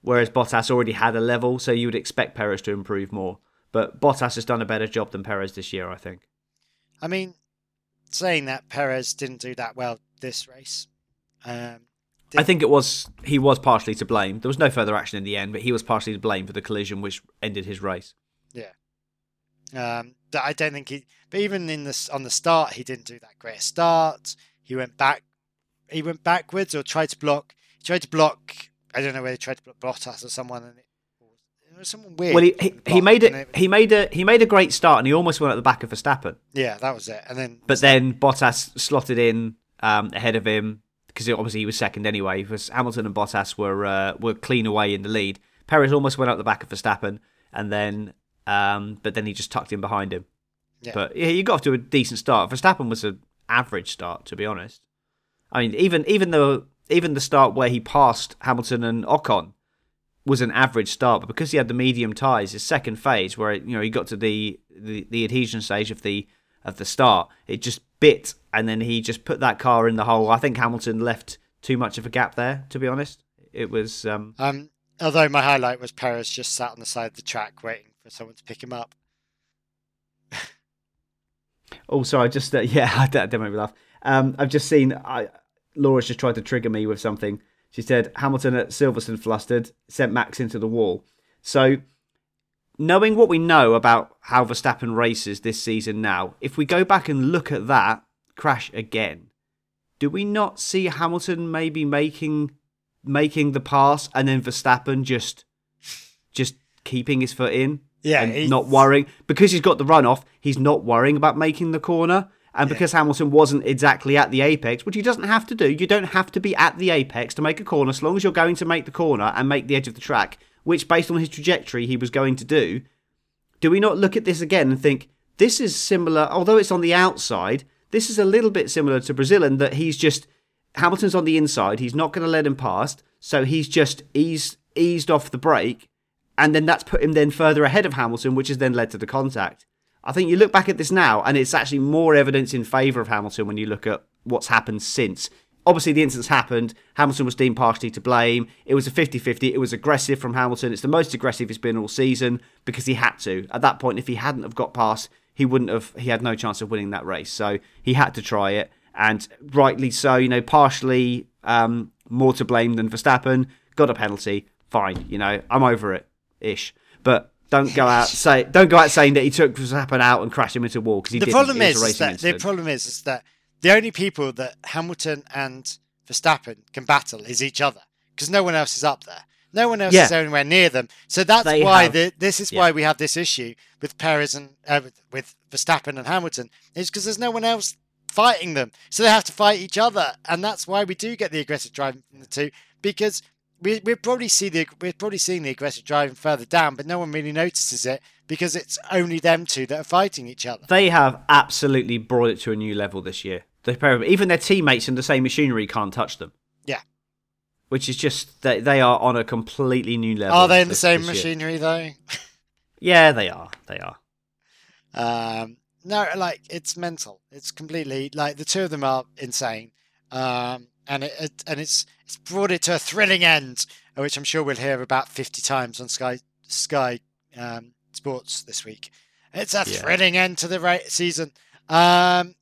A: whereas Bottas already had a level, so you would expect Perez to improve more. But Bottas has done a better job than Perez this year, I think.
B: I mean, saying that Perez didn't do that well this race. Um,
A: I think it was he was partially to blame. There was no further action in the end, but he was partially to blame for the collision which ended his race.
B: Yeah, um, I don't think he. But even in this on the start, he didn't do that great start. He went back. He went backwards or tried to block. He tried to block. I don't know whether he tried to block Bottas or someone, and it, it was someone weird.
A: Well, he, he, he made
B: and
A: it. He made a he made a great start, and he almost went at the back of Verstappen.
B: yeah, that was it. And then,
A: But then Bottas slotted in um, ahead of him because obviously he was second anyway. Because Hamilton and Bottas were uh, were clean away in the lead. Perez almost went out the back of Verstappen, and then um, but then he just tucked in behind him.
B: Yeah.
A: But yeah, you got off to a decent start. Verstappen was an average start, to be honest. I mean, even even though even the start where he passed Hamilton and Ocon was an average start, but because he had the medium tyres, his second phase where you know he got to the, the the adhesion stage of the of the start, it just bit, and then he just put that car in the hole. I think Hamilton left too much of a gap there, to be honest. It was um,
B: um, although my highlight was Perez just sat on the side of the track waiting for someone to pick him up.
A: Oh, sorry. Just uh, yeah, that, that made me laugh. Um, I've just seen. I, Laura's just tried to trigger me with something. She said Hamilton at Silverstone flustered, sent Max into the wall. So, knowing what we know about how Verstappen races this season now, if we go back and look at that crash again, do we not see Hamilton maybe making making the pass and then Verstappen just just keeping his foot in?
B: Yeah,
A: and not worrying because he's got the runoff. He's not worrying about making the corner, and because Hamilton wasn't exactly at the apex, which he doesn't have to do. You don't have to be at the apex to make a corner, as long as you're going to make the corner and make the edge of the track, which, based on his trajectory, he was going to do. Do we not look at this again and think This is similar, although it's on the outside. This is a little bit similar to Brazil in that he's just Hamilton's on the inside. He's not going to let him past, so he's just eased eased off the brake, and then that's put him then further ahead of Hamilton, which has then led to the contact. I think you look back at this now, and it's actually more evidence in favour of Hamilton when you look at what's happened since. Obviously, the incidents happened. Hamilton was deemed partially to blame. It was a 50 50. It was aggressive from Hamilton. It's the most aggressive he's been all season because he had to. At that point, if he hadn't have got past, he wouldn't have, he had no chance of winning that race. So he had to try it. And rightly so, you know, partially um, more to blame than Verstappen. Got a penalty. Fine. You know, I'm over it ish. But don't go out say don't go out saying that he took Verstappen out and crashed him into a wall because he
B: the
A: didn't.
B: problem is, is that the problem is is that the only people that Hamilton and Verstappen can battle is each other because no one else is up there. No one else
A: Yeah.
B: is anywhere near them. So that's
A: They
B: why
A: have-
B: the, this is
A: yeah.
B: why we have this issue with Perez and uh, with, Verstappen and Hamilton. Is because there's no one else fighting them, so they have to fight each other, and that's why we do get the aggressive driving from the two because. We, we're probably see the we're probably seeing the aggressive driving further down, but no one really notices it because it's only them two that are fighting each other.
A: They have absolutely brought it to a new level this year. The pair of them, even their teammates in the same machinery can't touch them.
B: Yeah.
A: Which is just they they are on a completely new level.
B: Are they in the same
A: this year.
B: machinery though?
A: Yeah, they are. They are.
B: Um, no, like it's mental. It's completely like the two of them are insane, um, and it, it and it's it's brought it to a thrilling end, which I'm sure we'll hear about 50 times on Sky Sky um, Sports this week. It's a
A: Yeah.
B: thrilling end to the ra- season. Um,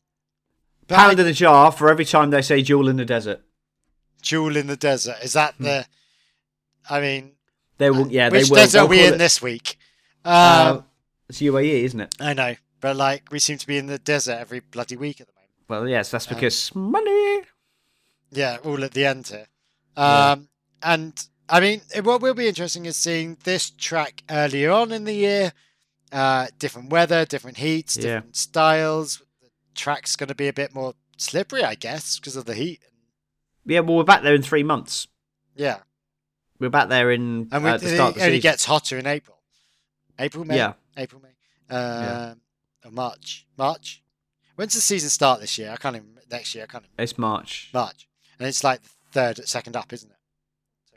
B: but
A: Pound in the jar for every time they say "jewel in the desert."
B: Jewel in the desert is that the? I mean,
A: They will. Yeah,
B: which
A: they will.
B: desert are we in
A: it-
B: this week? Um,
A: Uh, it's UAE, isn't it?
B: I know, but like we seem to be in the desert every bloody week at the moment.
A: Well, yes, that's
B: Um,
A: because money.
B: Yeah, all at the end here.
A: Yeah.
B: Um, And I mean, what will be interesting is seeing this track earlier on in the year. Uh, different weather, different heats,
A: Yeah.
B: different styles. Track's going to be a bit more slippery, I guess, because of the heat.
A: Yeah, well, we're back there in three months.
B: Yeah,
A: We're back there in
B: and we,
A: at the
B: it
A: start of the
B: only gets hotter in April. April, May.
A: Yeah.
B: April, May. Um, or March. March. When's the season start this year? I can't even. Next year, I can't even.
A: It's March.
B: March, and it's like the third, second up, isn't it?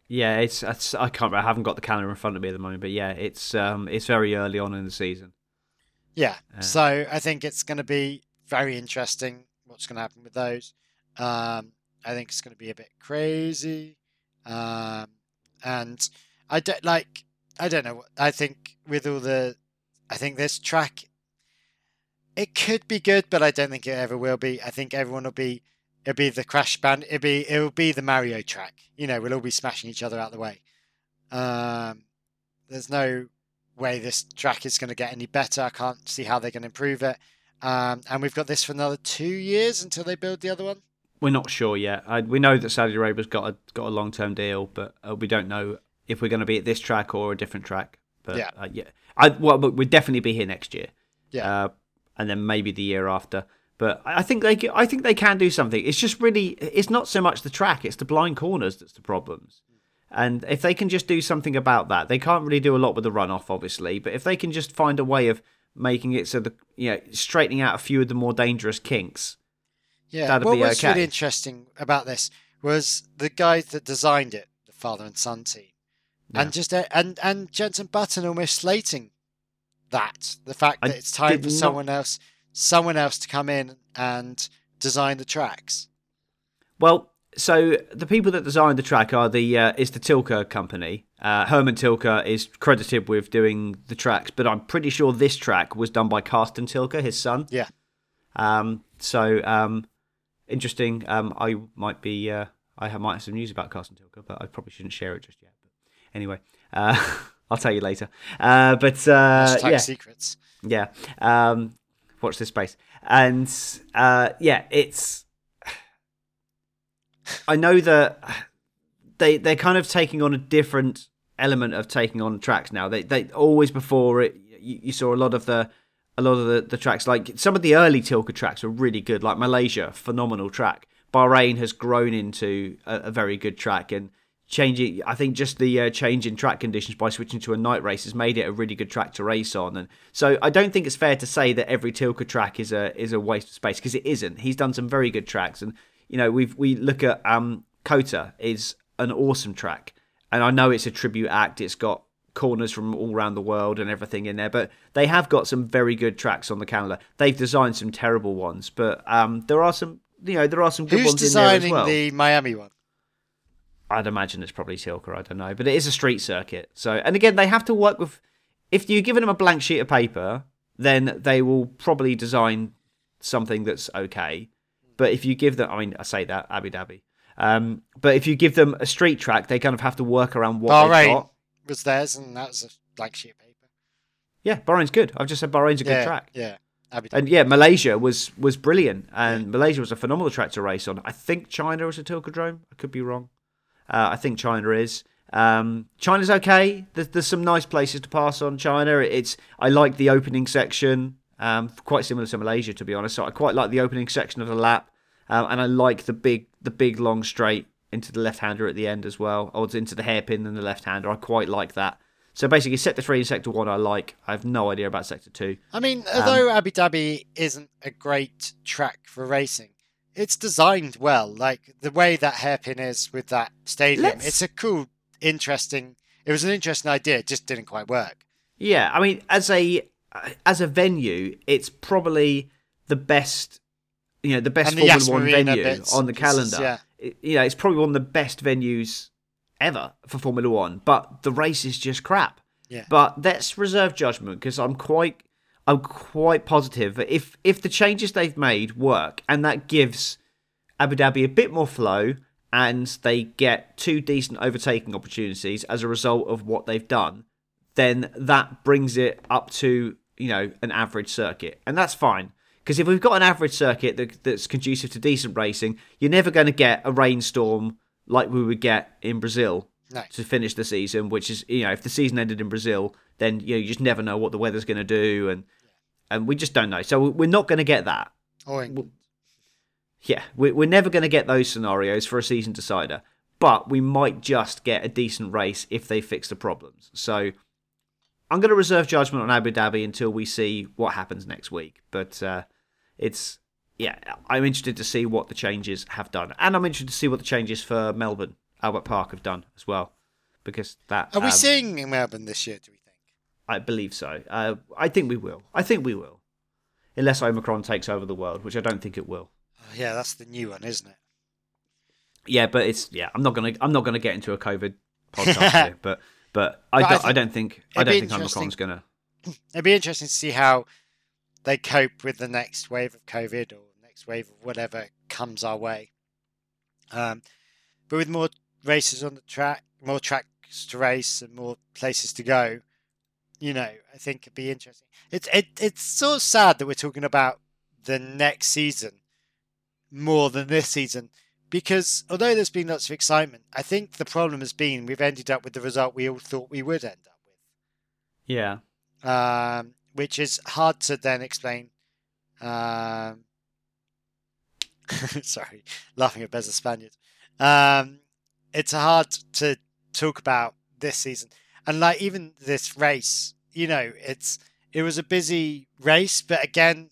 A: Yeah, it's, it's I can't. I haven't got the calendar in front of me at the moment, but yeah, it's um it's very early on in the season.
B: Yeah.
A: Uh,
B: so I think it's going to be very interesting what's going to happen with those. Um, I think it's going to be a bit crazy. Um, and I don't like, I don't know. I think with all the, I think this track, it could be good, but I don't think it ever will be. I think everyone will be, it'll be the Crash Band, it'll be, it'll be the Mario track. You know, we'll all be smashing each other out the way. Um, there's no way this track is going to get any better. I can't see how they're going to improve it. Um, and we've got this for another two years until they build the other one.
A: We're not sure yet. I, we know that Saudi Arabia's got a got a long term deal, but uh, we don't know if we're going to be at this track or a different track. But
B: Yeah.
A: uh, yeah, I well, but we'd definitely be here next year.
B: Yeah.
A: uh, and then maybe the year after. But I I think they I think they can do something. It's just really it's not so much the track; it's the blind corners that's the problems. And if they can just do something about that, they can't really do a lot with the runoff, obviously. But if they can just find a way of making it so the you know straightening out a few of the more dangerous kinks,
B: Yeah.
A: That'd
B: what
A: be
B: was really interesting about this was the guys that designed it, the father and son team,
A: Yeah.
B: and just uh, and and Jensen Button almost slating that the fact
A: I
B: that it's time for
A: not-
B: someone else, someone else to come in and design the tracks.
A: Well, so the people that designed the track are the uh, is the Tilke company. Uh, Herman Tilke is credited with doing the tracks, but I'm pretty sure this track was done by Carsten Tilke, his son.
B: Yeah.
A: Um. So um, interesting. Um. I might be. Uh. I have, might have some news about Carsten Tilke, but I probably shouldn't share it just yet. But anyway, uh, I'll tell you later. Uh. But uh. Yeah.
B: secrets.
A: Yeah. Um, watch this space. And uh, yeah, it's. I know that they they're kind of taking on a different element of taking on tracks now. They they always before it you, you saw a lot of the a lot of the, the tracks like some of the early Tilke tracks were really good. Like Malaysia, phenomenal track. Bahrain has grown into a, a very good track, and changing. I think just the uh, change in track conditions by switching to a night race has made it a really good track to race on. And so I don't think it's fair to say that every Tilke track is a is a waste of space because it isn't. He's done some very good tracks, and you know we've we look at um COTA is an awesome track, and I know it's a tribute act. It's got corners from all around the world and everything in there, but they have got some very good tracks on the calendar. They've designed some terrible ones, but um there are some you know there are some good
B: Who's
A: ones in there as
B: designing
A: well.
B: the Miami one?
A: I'd imagine it's probably Tilke. I don't know, but it is a street circuit. So, and again, they have to work with. If you're giving them a blank sheet of paper, then they will probably design something that's okay. But if you give them, I mean, I say that Abu Dhabi. Um, but if you give them a street track, they kind of have to work around what they've
B: Bahrain
A: got.
B: was theirs, and that was a blank sheet of paper.
A: Yeah, Bahrain's good. I've just said Bahrain's a good track.
B: Yeah. Abu Dhabi.
A: And yeah, Malaysia was was brilliant, and Malaysia was a phenomenal track to race on. I think China was a Tilkodrome. I could be wrong. Uh, I think China is. Um, China's okay. There's, there's some nice places to pass on China. It's I like the opening section. Um, quite similar to Malaysia, to be honest. So I quite like the opening section of the lap, um, and I like the big the big long straight into the left hander at the end as well, or into the hairpin and the left hander. I quite like that. So basically, sector three and sector one I like. I have no idea about sector two.
B: I mean,
A: Um,
B: although Abu Dhabi isn't a great track for racing, it's designed well. Like the way that hairpin is with that stadium,
A: Let's-
B: it's a cool, interesting. It was an interesting idea. It just didn't quite work.
A: Yeah, I mean, as a Uh, as a venue, it's probably the best, you know, the best
B: And the Yas
A: Formula One venue
B: bits
A: on the calendar.
B: yeah.
A: It- you know, it's probably one of the best venues ever for Formula One, but the race is just crap.
B: Yeah.
A: But let's reserve judgment because I'm quite, I'm quite positive that if if the changes they've made work and that gives Abu Dhabi a bit more flow and they get two decent overtaking opportunities as a result of what they've done, then that brings it up to you know an average circuit, and that's fine. Because if we've got an average circuit that, that's conducive to decent racing, you're never going to get a rainstorm like we would get in Brazil
B: No.
A: to finish the season. Which is you know if the season ended in Brazil, then you know you just never know what the weather's going to do, and and we just don't know. So we're not going to get that.
B: Oh, or England.
A: Yeah, we- we're never going to get those scenarios for a season decider, but we might just get a decent race if they fix the problems. So I'm going to reserve judgment on Abu Dhabi until we see what happens next week. But uh, it's yeah, I'm interested to see what the changes have done, and I'm interested to see what the changes for Melbourne Albert Park have done as well, because that
B: Are we
A: um,
B: seeing in Melbourne this year? Do we think?
A: I believe so. Uh, I think we will. I think we will, unless Omicron takes over the world, which I don't think it will.
B: Oh, yeah, that's the new one, isn't it?
A: Yeah, but it's yeah. I'm not gonna I'm not gonna get into a COVID podcast here, but but I
B: But
A: don't I,
B: think
A: don't think I don't think Omicron's gonna.
B: It'd be interesting to see how they cope with the next wave of COVID or next wave of whatever comes our way. Um, but with more races on the track, more tracks to race, and more places to go, you know, I think it'd be interesting. It's it, it's sort of sad that we're talking about the next season more than this season because although there's been lots of excitement, I think the problem has been we've ended up with the result we all thought we would end up with
A: Yeah,
B: um, which is hard to then explain. Um, sorry, laughing at Bez the Spaniard. Um, it's hard to talk about this season, and like even this race, you know, it's it was a busy race, but again,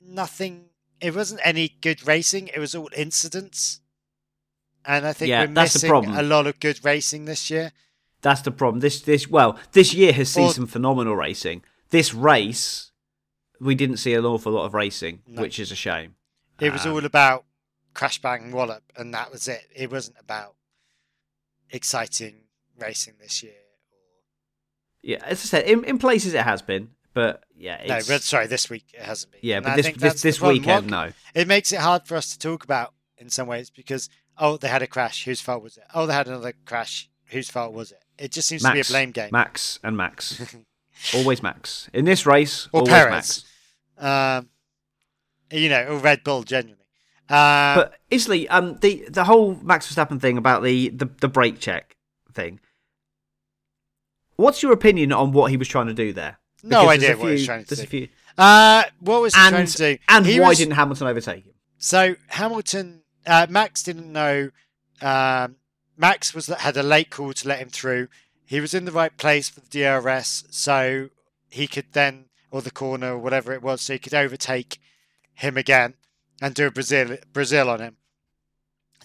B: nothing. It wasn't any good racing. It was all incidents, and I think
A: Yeah,
B: we're missing
A: problem.
B: a lot of good racing this year.
A: that's the problem. This this well, this year has seen
B: Or-
A: some phenomenal racing. This race, we didn't see an awful lot of racing,
B: No.
A: which is a shame.
B: It was
A: Um,
B: all about crash bang wallop, and that was it. It wasn't about exciting racing this year.
A: yeah. As I said, in, in places it has been, but yeah,
B: No, but sorry, this week it hasn't been.
A: yeah,
B: And
A: but
B: I
A: this this this weekend, no.
B: It makes it hard for us to talk about in some ways because oh, they had a crash. Whose fault was it? Oh, they had another crash. Whose fault was it? It just seems to be a blame game.
A: Max and Max, always Max. In this race,
B: Or
A: always
B: Perez.
A: Max.
B: Um, you know, or Red Bull genuinely. Uh,
A: But Isley, um, the the whole Max Verstappen thing about the, the the brake check thing. What's your opinion on what he was trying to do there?
B: No idea
A: a
B: what he was trying to
A: there's
B: do.
A: a few,
B: uh, what was he
A: and
B: trying to do?
A: and
B: He
A: why
B: was-
A: didn't Hamilton overtake him?
B: So Hamilton, uh, Max didn't know um, Max was had a late call to let him through. He was in the right place for the DRS, so he could then, or the corner, or whatever it was, so he could overtake him again and do a Brazil Brazil on him.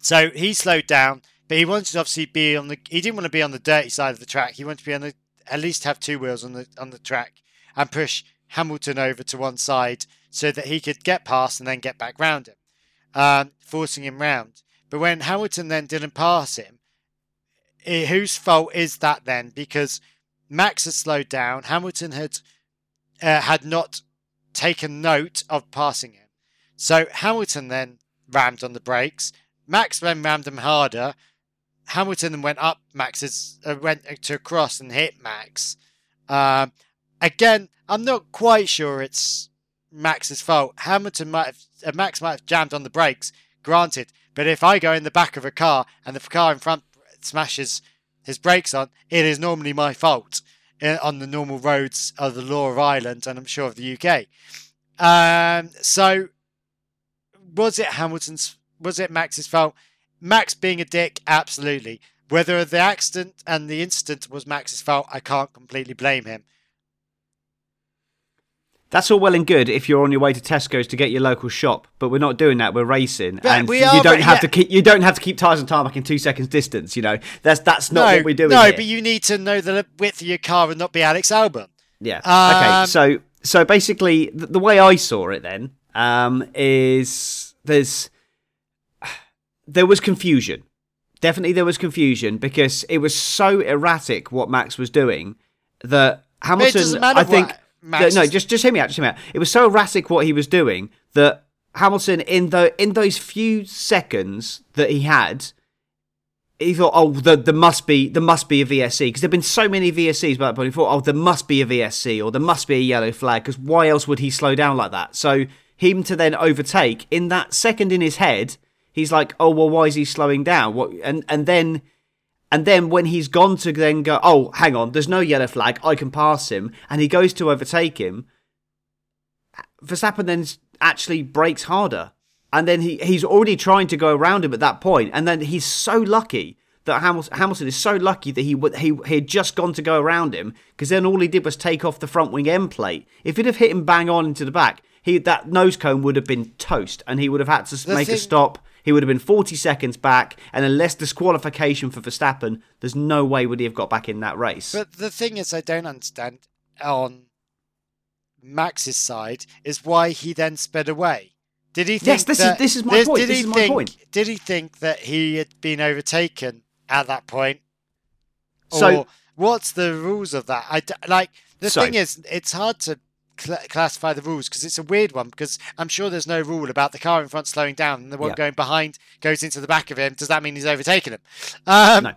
B: So he slowed down, but he wanted to obviously be on the. He didn't want to be on the dirty side of the track. He wanted to be on the at least have two wheels on the on the track and push Hamilton over to one side so that he could get past and then get back round him, um, forcing him round. But when Hamilton then didn't pass him, eh, whose fault is that then? Because Max had slowed down. Hamilton had uh, had not taken note of passing him. So Hamilton then rammed on the brakes. Max then rammed him harder. Hamilton went up Max's uh, went to cross and hit Max. Um, again, I'm not quite sure it's Max's fault. Hamilton might have uh, Max might have jammed on the brakes, granted. But if I go in the back of a car and the car in front smashes his brakes on, it is normally my fault uh, on the normal roads of the law of Ireland and I'm sure of the UK. Um, so was it Hamilton's? Was it Max's fault? Max being a dick, absolutely. Whether the accident and the incident was Max's fault, I can't completely blame him.
A: That's all well and good if you're on your way to Tesco's to get your local shop, but we're not doing that. We're racing,
B: Yeah,
A: and
B: we
A: you don't have
B: yeah.
A: to keep you don't have to keep tires and tarmac in two seconds distance. You know that's that's not
B: no,
A: what we're doing.
B: No,
A: here.
B: but you need to know the width of your car and not be Alex Albon.
A: Yeah.
B: Um,
A: okay. So so basically, the, the way I saw it then um, is there's there was confusion. Definitely, there was confusion because it was so erratic what Max was doing that Hamilton. I think.
B: Max
A: no, just just hear me out. Just hear me out. It was so erratic what he was doing that Hamilton, in the in those few seconds that he had, he thought, oh, the, there must be there must be a VSC because there've been so many VSCs by that point. He thought, oh, there must be a VSC or there must be a yellow flag because why else would he slow down like that? So him to then overtake in that second in his head, he's like, oh, well, why is he slowing down? What? And and then and then when he's gone to then go, oh, hang on, there's no yellow flag, I can pass him, and he goes to overtake him. Verstappen then actually brakes harder, and then he he's already trying to go around him at that point, and then he's so lucky that Hamilton, Hamilton is so lucky that he he, he had just gone to go around him because then all he did was take off the front wing end plate. If he'd have hit him bang on into the back, he that nose cone would have been toast, and he would have had to
B: The
A: make a stop. He would have been 40 seconds back, and unless disqualification for Verstappen, there's no way would he have got back in that race.
B: But the thing is, I don't understand on Max's side is why he then sped away. Did he think
A: Yes, this is-
B: that,
A: this is my point,
B: Did
A: this
B: he
A: is my
B: think,
A: point.
B: Did he think that he had been overtaken at that point?
A: So-
B: what's the rules of that? I like the
A: So-
B: thing is, it's hard to cl- classify the rules because it's a weird one. Because I'm sure there's no rule about the car in front slowing down and the one
A: Yeah.
B: going behind goes into the back of him. Does that mean he's overtaken him? Um,
A: No.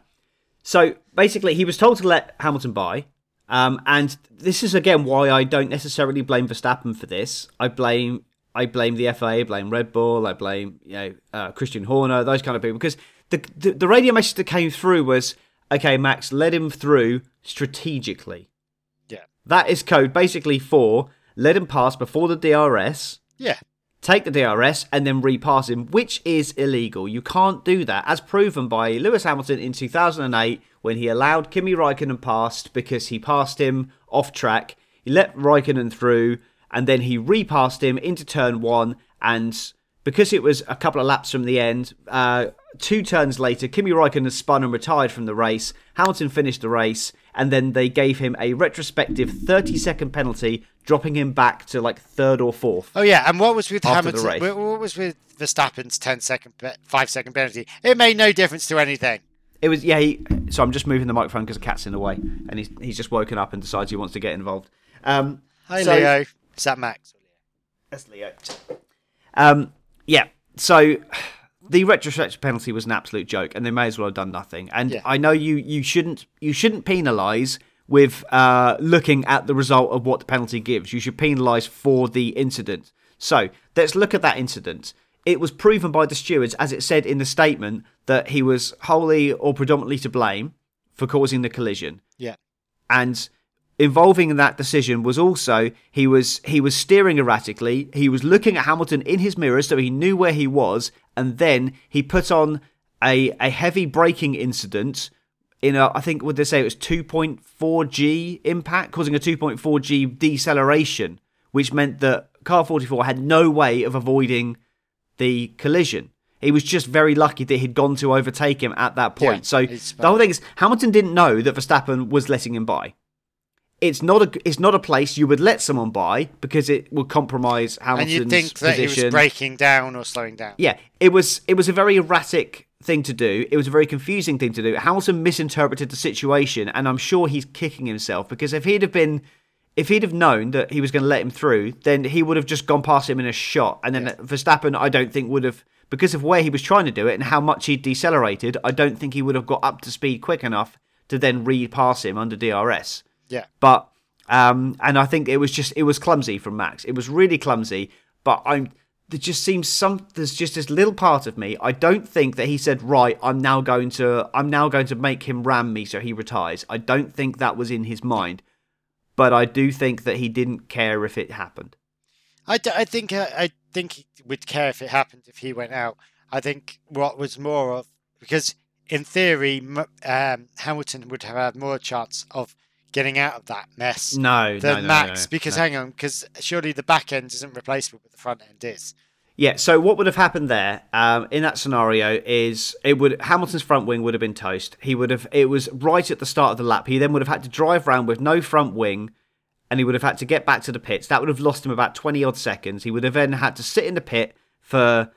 A: So basically, he was told to let Hamilton by. Um, and this is again why I don't necessarily blame Verstappen for this. I blame I blame the FIA, I blame Red Bull, I blame you know uh, Christian Horner, those kind of people, because the, the the radio message that came through was, okay, Max, let him through strategically. That is code basically for let him pass before the DRS,
B: Yeah.
A: take the DRS and then repass him, which is illegal. You can't do that, as proven by Lewis Hamilton in 2008 when he allowed Kimi Raikkonen past because he passed him off track. He let Raikkonen through and then he repassed him into turn one. And because it was a couple of laps from the end, uh, two turns later, Kimi Raikkonen spun and retired from the race. Hamilton finished the race and then they gave him a retrospective 30 second penalty, dropping him back to like third or fourth.
B: Oh yeah, and what was with Hamilton? What what was with Verstappen's 10 second, five second penalty? It made no difference to anything.
A: It was yeah. He, so I'm just moving the microphone because the cat's in the way, and he's he's just woken up and decides he wants to get involved. Um,
B: Hi
A: so-
B: Leo, is that Max?
A: That's Leo. Um, yeah. So the retrospective penalty was an absolute joke, and they may as well have done nothing. And
B: Yeah.
A: I know you you shouldn't you shouldn't penalise with uh, looking at the result of what the penalty gives. You should penalise for the incident. So let's look at that incident. It was proven by the stewards, as it said in the statement, that he was wholly or predominantly to blame for causing the collision
B: Yeah.
A: and involving in that decision was also he was he was steering erratically he was looking at hamilton in his mirror so he knew where he was and then he put on a a heavy braking incident in a I think would they say it was 2.4 G impact, causing a 2.4 G deceleration, which meant that car 44 had no way of avoiding the collision. He was just very lucky that he'd gone to overtake him at that point.
B: Yeah,
A: so the whole thing is Hamilton didn't know that Verstappen was letting him by. It's not a it's not a place you would let someone by because it would compromise Hamilton's and
B: you'd think that he was breaking down or slowing down.
A: Yeah, it was it was a very erratic thing to do. It was a very confusing thing to do. Hamilton misinterpreted the situation, and I'm sure he's kicking himself because if he'd have been, if he'd have known that he was going to let him through, then he would have just gone past him in a shot, and then Verstappen, I don't think would have because of where he was trying to do it and how much he decelerated. I don't think he would have got up to speed quick enough to then re-pass him under DRS.
B: Yeah.
A: But um, and I think it was just it was clumsy from Max. It was really clumsy. But I'm there just seems some there's just this little part of me. I don't think that he said right. I'm now going to I'm now going to make him ram me so he retires. I don't think that was in his mind. But I do think that he didn't care if it happened.
B: I, d- I think uh, I think he would care if it happened if he went out. I think what was more of because in theory um, Hamilton would have had more chance of getting out of that mess
A: No,
B: than
A: no, no,
B: Max
A: no,
B: because hang on because surely the back end isn't replaceable but the front end is.
A: Yeah, so what would have happened there um, in that scenario is it would Hamilton's front wing would have been toast. He would have it was right at the start of the lap. He then would have had to drive around with no front wing, and he would have had to get back to the pits. That would have lost him about twenty odd seconds. He would have then had to sit in the pit for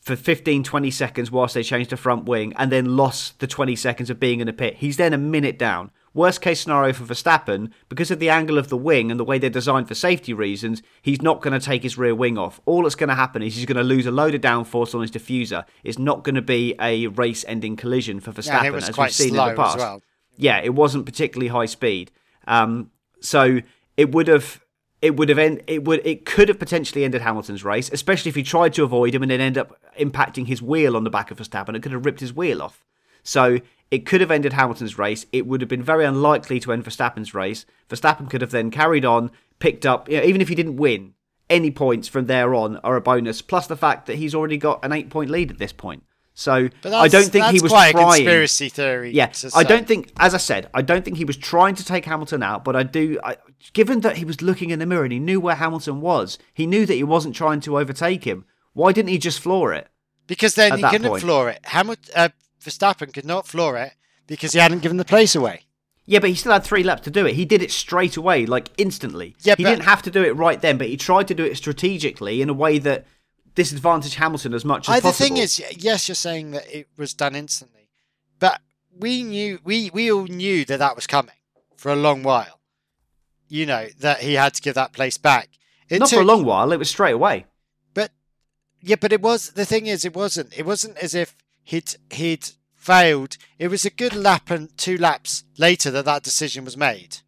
A: for 15, 20 seconds whilst they changed the front wing, and then lost the twenty seconds of being in the pit. He's then a minute down. Worst case scenario for Verstappen, because of the angle of the wing and the way they're designed for safety reasons, he's not going to take his rear wing off. All that's going to happen is he's going to lose a load of downforce on his diffuser. It's not going to be a race-ending collision for Verstappen,
B: Yeah, and it was
A: as we've seen in the past.
B: as well.
A: Yeah, it wasn't particularly high speed. Um, so it would have. It would have end, it would it could have potentially ended Hamilton's race, especially if he tried to avoid him and then end up impacting his wheel on the back of Verstappen. It could have ripped his wheel off. So it could have ended Hamilton's race. It would have been very unlikely to end Verstappen's race. Verstappen could have then carried on, picked up, you know, even if he didn't win, any points from there on are a bonus, plus the fact that he's already got an eight point lead at this point. So I don't think he was
B: quite
A: trying.
B: a conspiracy theory.
A: Yeah,
B: to
A: I don't think, as I said, I don't think he was trying to take Hamilton out, but I do. I, given that he was looking in the mirror and he knew where Hamilton was, he knew that he wasn't trying to overtake him. Why didn't he just floor it?
B: because then he couldn't
A: point.
B: floor it. Hamilton, uh, Verstappen could not floor it because he hadn't given the place away.
A: Yeah, but he still had three laps to do it. He did it straight away, like instantly.
B: Yeah,
A: he
B: but-
A: didn't have to do it right then, but he tried to do it strategically in a way that disadvantaged Hamilton as much as
B: I, the thing is, yes, you're saying that it was done instantly, but we knew, we we all knew that that was coming for a long while. You know that he had to give that place back. It
A: not for a long while. It was straight away.
B: but yeah, but it was the thing is, it wasn't. It wasn't as if he'd he'd failed. It was a good lap and two laps later that that decision was made.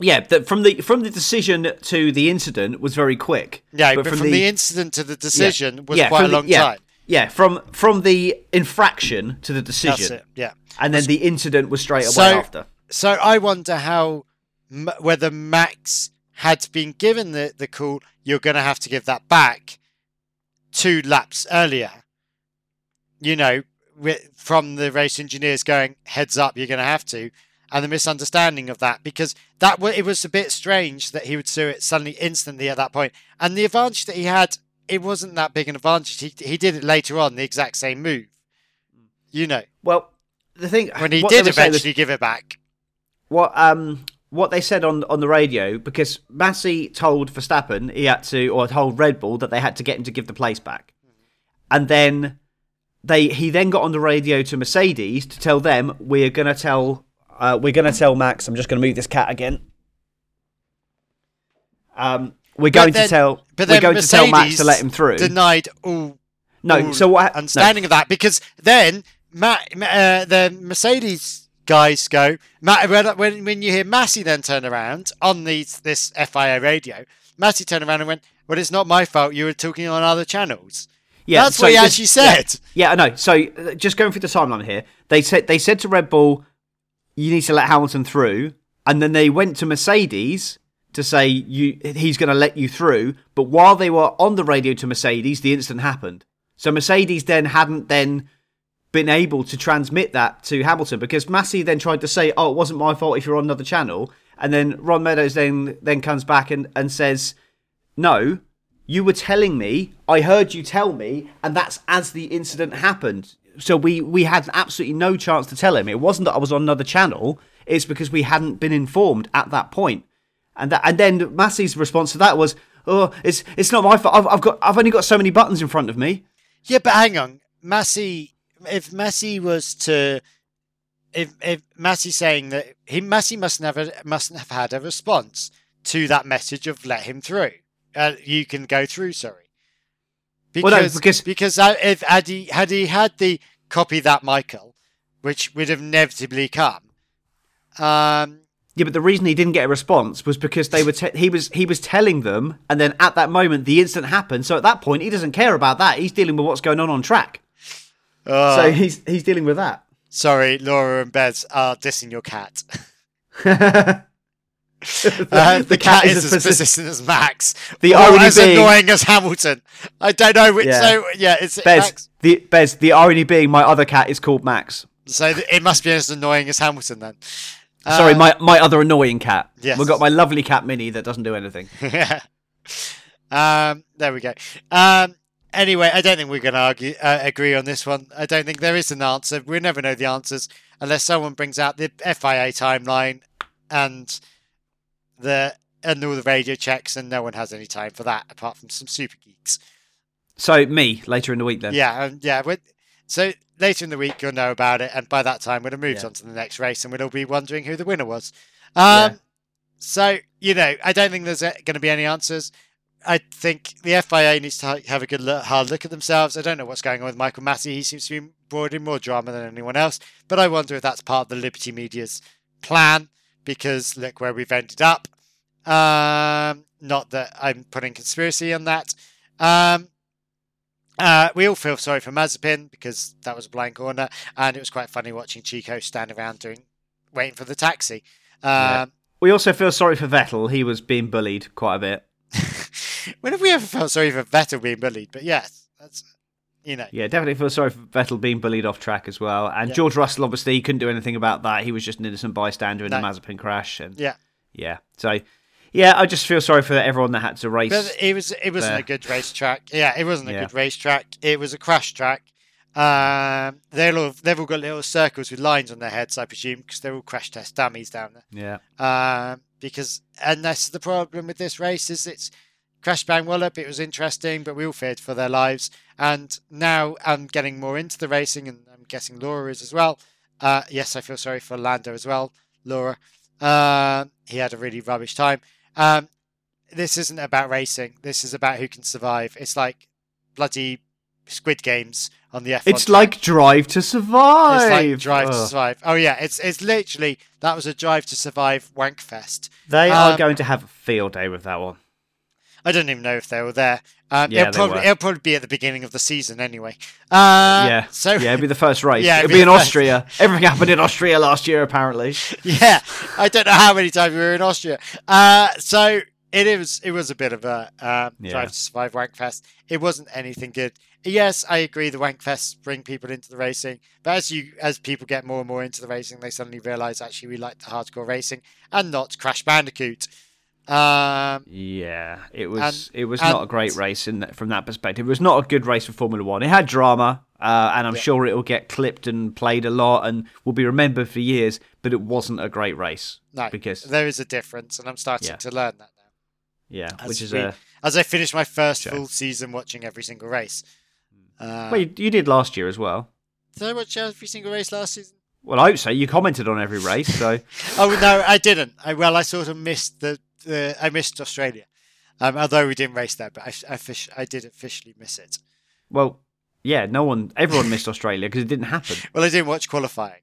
A: Yeah, that from the from the decision to the incident was very quick.
B: Yeah, but, from, the, incident to the decision was quite
A: from
B: a
A: the-
B: long
A: yeah,
B: time.
A: Yeah, from from the infraction to the
B: That's
A: decision,
B: it. Yeah.
A: and then the incident was straight away
B: So-
A: after.
B: So I wonder how whether Max had been given the the call. You're going to have to give that back two laps earlier. You know, from the race engineers going heads up, you're going to have to, and the misunderstanding of that because that it was a bit strange that he would sue it suddenly instantly at that point, and the advantage that he had. It wasn't that big an advantage. He, he did it later on, the exact same move. You know,
A: Well, the thing
B: when he did
A: saying was-
B: eventually give it back.
A: what um what they said on on the radio because Masi told Verstappen he had to or told Red Bull that they had to get him to give the place back, and then they he then got on the radio to Mercedes to tell them we're gonna tell uh, we're gonna tell Max I'm just gonna move this cat again. Um, we're going
B: then-
A: to tell
B: But
A: we're going to tell Max
B: Mercedes
A: to let him through.
B: Denied all
A: no,
B: all
A: so what? no.
B: understanding of that because then Matt, uh, the Mercedes guys go Matt, when, when when you hear Masi then turn around on these this FIA radio, Masi turned around and went, "Well, it's not my fault. You were talking on other channels."
A: Yeah,
B: That's
A: so
B: what he actually said.
A: Yeah, I know. So uh, just going through the timeline here, they said they said to Red Bull, "You need to let Hamilton through," and then they went to Mercedes to say you he's going to let you through. But while they were on the radio to Mercedes, the incident happened. So Mercedes then hadn't then been able to transmit that to Hamilton because Masi then tried to say, "Oh, it wasn't my fault if you're on another channel," and then Ron Meadows then then comes back and and says, "No, you were telling me. I heard you tell me, and that's as the incident happened. So we we had absolutely no chance to tell him. It wasn't that I was on another channel. It's because we hadn't been informed at that point." And that, and then Masi's response to that was, "Oh, it's it's not my fault. I've, I've got I've only got so many buttons in front of me."
B: Yeah, but hang on, Masi. If Masi was to, if if Masi's saying that he Masi must never mustn't have had a response to that message of let him through. Uh, you can go through. Sorry. Because
A: Well, no, because-
B: because if had he had he had the copy that Michael, which would have inevitably come. Um,
A: Yeah, but the reason he didn't get a response was because they were te- he was he was telling them, and then at that moment the incident happened. So at that point he doesn't care about that. He's dealing with what's going on on track.
B: uh,
A: so he's he's dealing with that.
B: sorry, Laura and Bez are dissing your cat.
A: the,
B: Uh, the, cat, is
A: as persistent-
B: as Max.
A: The irony
B: as
A: being-
B: annoying as Hamilton. I don't know which.
A: Yeah.
B: So yeah, it's
A: Bez,
B: Max.
A: the Bez, the irony being my other cat is called Max.
B: So it must be as annoying as Hamilton then.
A: Sorry,
B: Uh,
A: my my other annoying cat.
B: yes.
A: We've got my lovely cat Minnie that doesn't do anything.
B: yeah. Um. There we go. Um. Anyway, I don't think we're going to argue uh, agree on this one. I don't think there is an answer. We'll never know the answers unless someone brings out the FIA timeline and the and all the radio checks, and no one has any time for that apart from some super geeks.
A: So me later in the week then.
B: Yeah, um, yeah. so later in the week, you'll know about it, and by that time, we'll have moved
A: Yeah.
B: on to the next race, and we'll all be wondering who the winner was. Um,
A: Yeah.
B: So you know, I don't think there's going to be any answers. I think the FIA needs to have a good look, hard look at themselves. I don't know what's going on with Michael Masi. He seems to be brought in more drama than anyone else, but I wonder if that's part of the Liberty Media's plan. Because look where we've ended up. Um, not that I'm putting conspiracy on that. Um, uh, we all feel sorry for Mazepin because that was a blind corner, and it was quite funny watching Chico stand around doing, waiting for the taxi. Um,
A: Yeah. We also feel sorry for Vettel. He was being bullied quite a bit.
B: when have we ever felt sorry for Vettel being bullied? But yes, that's you know.
A: Yeah, definitely feel sorry for Vettel being bullied off track as well. And
B: Yeah.
A: George Russell, obviously, he couldn't do anything about that. He was just an innocent bystander in the
B: No.
A: Mazepin crash. And
B: Yeah.
A: yeah, so yeah, I just feel sorry for everyone that had to race.
B: But it was it wasn't
A: there.
B: a good racetrack. Yeah, it wasn't a
A: Yeah.
B: good racetrack. It was a crash track. Um, they'll all, they've all got little circles with lines on their heads, I presume, because they're all crash test dummies down there.
A: yeah,
B: Um, because and that's the problem with this race is it's crash bang wallop. It was interesting, but we all feared for their lives. And now I'm getting more into the racing, and I'm guessing Laura is as well. Uh, yes, I feel sorry for Lando as well, Laura. Um, he had a really rubbish time. Um, this isn't about racing. This is about who can survive. It's like bloody Squid Games on the F1.
A: it's
B: track.
A: like Drive to Survive.
B: It's like Drive to Survive. Oh yeah, it's it's literally that was a Drive to Survive wank fest.
A: They are
B: Um,
A: going to have a field day with that one.
B: I don't even know if they were there. Um,
A: Yeah,
B: it'll probably it'll probably be at the beginning of the season anyway. Uh,
A: yeah,
B: So
A: yeah, it'll be the first race.
B: Yeah,
A: it'll,
B: it'd
A: be
B: be
A: in
B: first.
A: Austria. Everything happened in Austria last year, apparently.
B: yeah, I don't know how many times we were in Austria. Uh, so it is. It was a bit of a um,
A: Yeah.
B: Drive to Survive wank fest. It wasn't anything good. Yes, I agree. The wank fests bring people into the racing, but as you as people get more and more into the racing, they suddenly realise actually we like the hardcore racing and not Crash Bandicoot. Um,
A: Yeah, it was.
B: And-
A: it was not a great race in that, from that perspective. It was not a good race for Formula One. It had drama, uh, and I'm
B: Yeah.
A: sure it will get clipped and played a lot, and will be remembered for years. But it wasn't a great race.
B: no,
A: because
B: there is a difference, and I'm starting
A: Yeah.
B: to learn that now.
A: yeah,
B: As
A: which is
B: we-
A: a
B: As I finish my first full season watching every single race. Uh,
A: well, you, you did last year as well.
B: did I watch every single race last season?
A: Well, I hope so. You commented on every race, so
B: Oh no, I didn't. I well, I sort of missed the, the I missed Australia, um, although we didn't race there, but I I, fish, I did officially miss it.
A: well, yeah. No one, everyone missed Australia because it didn't happen.
B: Well, I didn't watch qualifying.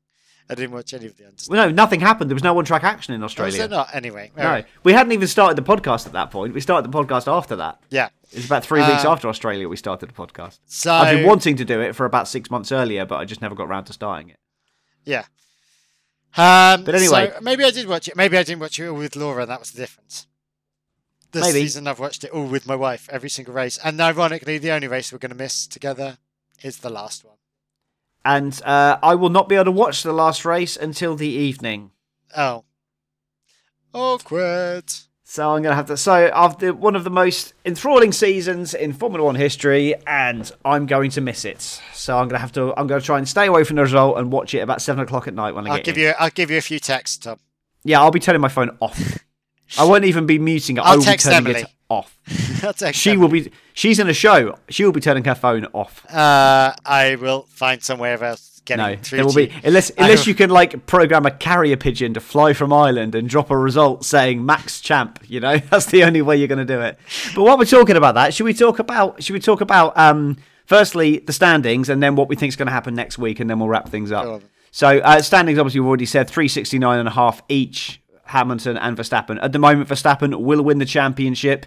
B: I didn't watch any of the unders.
A: Well, no, nothing happened. There was no on-track action in
B: Was
A: Australia.
B: there not? Anyway,
A: No,
B: alright.
A: we hadn't even started the podcast at that point. We started the podcast after that.
B: Yeah.
A: It was about three weeks
B: Uh,
A: after Australia we started the podcast.
B: So
A: I've been wanting to do it for about six months earlier, but I just never got around to starting it.
B: yeah. Um,
A: But anyway.
B: so maybe I did watch it. Maybe I didn't watch it all with Laura, and that was the difference. This
A: Maybe.
B: season, I've watched it all with my wife, every single race, and ironically, the only race we're going to miss together is the last one.
A: and uh, I will not be able to watch the last race until the evening.
B: Oh. Awkward.
A: So I'm going to have to. So after one of the most enthralling seasons in Formula One history, and I'm going to miss it. So I'm going to have to. I'm going to try and stay away from the result and watch it about seven o'clock at night when I
B: I'll
A: get
B: give
A: in.
B: you. I'll give you a few texts, Tom.
A: Yeah, I'll be turning my phone off. I won't even be muting it. I
B: I'll
A: will be
B: text
A: turning
B: Emily.
A: it off.
B: I'll text
A: She
B: them.
A: will be. She's in a show. She will be turning her phone off.
B: Uh, I will find somewhere else getting
A: No,
B: through
A: there will be unless unless you can like program a carrier pigeon to fly from Ireland and drop a result saying Max Champ. You know that's the only way you're going to do it. But while we're talking about that, should we talk about should we talk about um firstly the standings and then what we think is going to happen next week and then we'll wrap things up. So uh, standings obviously we've already said 369 and a half each. Hamilton and Verstappen. At the moment, Verstappen will win the championship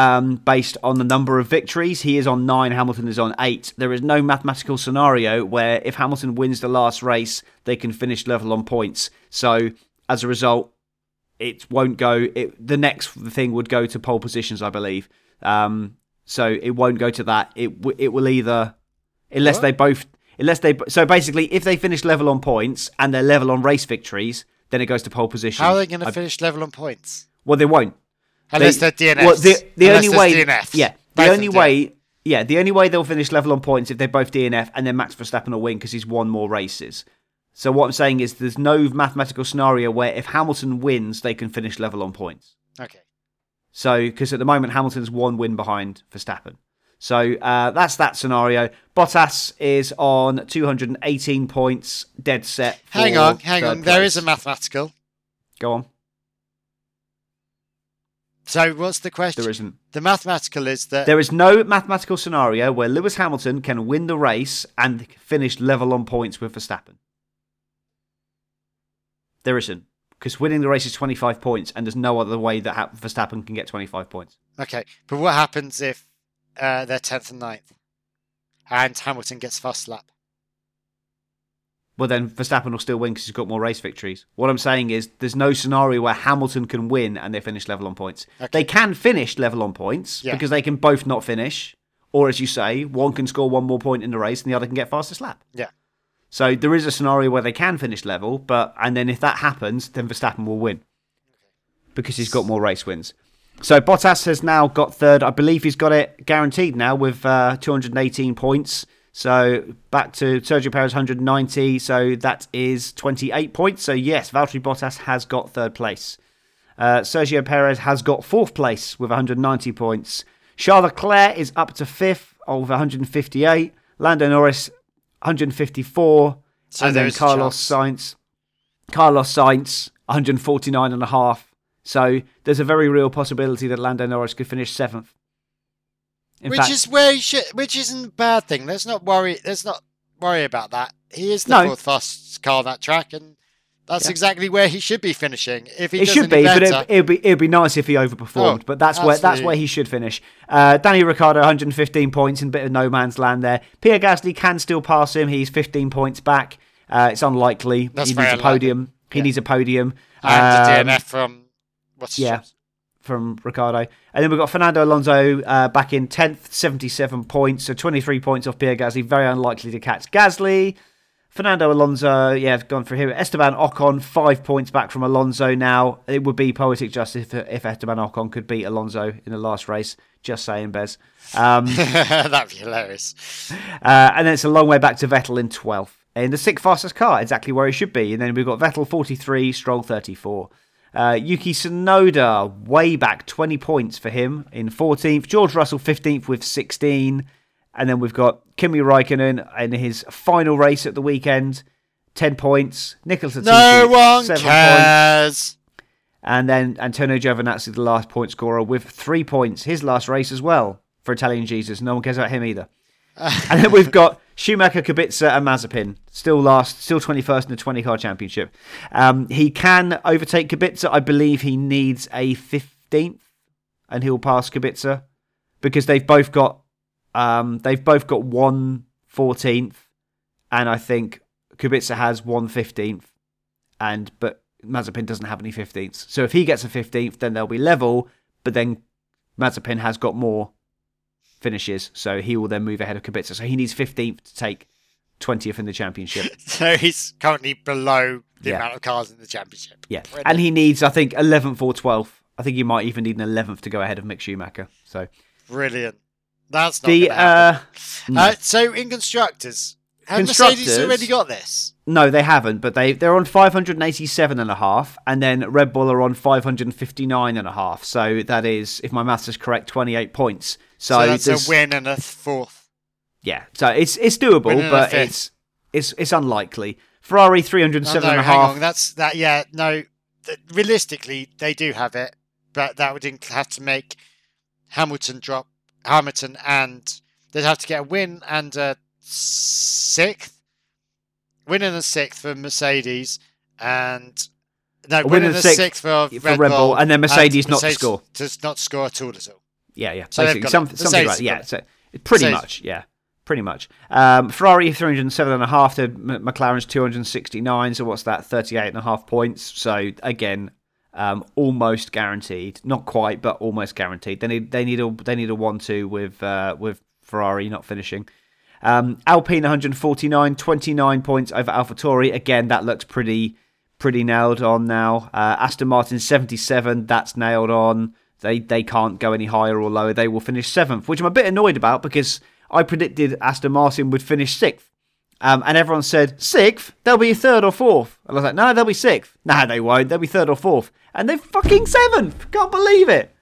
A: um, based on the number of victories. He is on nine, Hamilton is on eight. There is no mathematical scenario where if Hamilton wins the last race, they can finish level on points. So as a result, it won't go. It, the next thing would go to pole positions, I believe. Um, so it won't go to that. It it will either unless
B: What?
A: they both unless they so basically if they finish level on points and they're level on race victories, then it goes to pole position.
B: How are they going to finish level on points?
A: well, they won't.
B: Unless
A: They-
B: are DNFs.
A: Well, the the
B: Unless
A: only way,
B: DNFs.
A: yeah, the
B: of
A: only way, yeah, the only way they'll finish level on points if they both DNF and then Max Verstappen will win because he's won more races. So what I'm saying is, there's no mathematical scenario where if Hamilton wins, they can finish level on points.
B: Okay.
A: So because at the moment Hamilton's one win behind Verstappen. So uh, that's that scenario. Bottas is on 218 points, dead set.
B: Hang on, hang on. There is a mathematical.
A: Go on.
B: So what's the question?
A: There isn't.
B: The mathematical is that
A: There is no mathematical scenario where Lewis Hamilton can win the race and finish level on points with Verstappen. There isn't. Because winning the race is 25 points, and there's no other way that Ha- Verstappen can get 25 points.
B: okay. But what happens if uh, they're tenth and 9th, and Hamilton gets fast lap?
A: Well, then Verstappen will still win because he's got more race victories. What I'm saying is there's no scenario where Hamilton can win and they finish level on points.
B: Okay.
A: They can finish level on points
B: Yeah.
A: because they can both not finish. Or, as you say, one can score one more point in the race and the other can get fastest lap.
B: Yeah.
A: So there is a scenario where they can finish level, but and then if that happens, then Verstappen will win because he's got more race wins. So Bottas has now got third. I believe he's got it guaranteed now with uh, 218 points. So back to Sergio Perez 190. So that is 28 points. So yes, Valtteri Bottas has got third place. Uh, Sergio Perez has got fourth place with 190 points. Charles Leclerc is up to fifth with 158. Lando Norris 154.
B: So
A: and then Carlos. Sainz, Carlos Sainz 149 and a half. So there's a very real possibility that Lando Norris could finish seventh. In
B: which
A: fact,
B: is where he should, which isn't a bad thing. Let's not worry. Let's not worry about that. He is the
A: No.
B: fourth fastest car on that track, and that's
A: Yeah.
B: exactly where he should be finishing. If he
A: it should be, but
B: better,
A: it, it'd be it'd be nice if he overperformed.
B: Oh,
A: but that's where that's where he should finish. Uh, Danny Ricciardo, 115 points in a bit of no man's land there. Pierre Gasly can still pass him. He's 15 points back. Uh, it's unlikely.
B: That's
A: he needs a
B: unlikely.
A: podium. He
B: Yeah.
A: needs a podium.
B: and
A: Um,
B: the DNF from what's
A: yeah. From Ricciardo. And then we've got Fernando Alonso uh, back in 10th, 77 points, so 23 points off Pierre Gasly. Very unlikely to catch Gasly. Fernando Alonso, yeah, I've gone for him. Esteban Ocon, five points back from Alonso now. It would be poetic justice if, if Esteban Ocon could beat Alonso in the last race. Just saying, Bez. Um,
B: That'd be hilarious.
A: uh, and then it's a long way back to Vettel in 12th. In the sixth fastest car, exactly where he should be. And then we've got Vettel 43, Stroll 34. Uh, Yuki Tsunoda, way back, 20 points for him in 14th. George Russell 15th with 16. And then we've got Kimi Raikkonen in his final race at the weekend, 10 points. Nicholas Latifi,
B: No one
A: 7 points.
B: cares.
A: And then Antonio Giovinazzi, the last point scorer, with three points. His last race as well for Italian Jesus. No one cares about him either. and then we've got Schumacher, Kubica, and Mazepin. Still last, still 21st in the 20 car championship. Um, he can overtake Kubica. I believe he needs a 15th, and he'll pass Kubica because they've both got um, they've both got one 14th, and I think Kubica has one 15th, and but Mazepin doesn't have any 15ths. So if he gets a 15th, then they'll be level. But then Mazepin has got more finishes, so he will then move ahead of Kubica. So he needs 15th to take twentieth in the championship.
B: So he's currently below the
A: Yeah.
B: amount of cars in the championship.
A: Yeah,
B: Brilliant.
A: and he needs, I think, eleventh or twelfth. I think he might even need an eleventh to go ahead of Mick Schumacher. So
B: Brilliant. That's not
A: the uh, no.
B: Uh, so in constructors, have Mercedes already got this?
A: no, they haven't, but they they're on five hundred and a half, and eighty-seven and a half, and then Red Bull are on five hundred and fifty-nine and a half. So that is, if my maths is correct, twenty-eight points. So,
B: So, that's
A: there's-
B: a win and a fourth.
A: Yeah, so it's it's doable, but it's it's it's unlikely. Ferrari three hundred oh,
B: No,
A: and a half.
B: on. That's that. Yeah, no. Th- realistically, they do have it, but that would inc- have to make Hamilton drop Hamilton, and they'd have to get a win and a sixth, win and a sixth for Mercedes, and no,
A: A
B: win
A: win
B: and
A: and
B: a
A: a sixth
B: sixth for,
A: for Red Bull, and then Mercedes not to score.
B: to not score at all at all.
A: Yeah, yeah,
B: So
A: basically some, something
B: Mercedes
A: like yeah. So pretty
B: Mercedes.
A: much, yeah, pretty much. Um, Ferrari three hundred seven and a half to McLaren's two hundred sixty nine. So what's that? Thirty eight and a half points. So again, um, almost guaranteed. Not quite, but almost guaranteed. They need they need a they need a one two with uh, with Ferrari not finishing. Um, Alpine 149, 29 points over AlphaTauri. Again, that looks pretty pretty nailed on now. Uh, Aston Martin 77, that's nailed on. They they can't go any higher or lower. They will finish seventh, which I'm a bit annoyed about because I predicted Aston Martin would finish sixth. Um, and everyone said, sixth? They'll be third or fourth. And I was like, no, they'll be sixth. No, they won't. They'll be third or fourth. And they're fucking seventh. Can't believe it.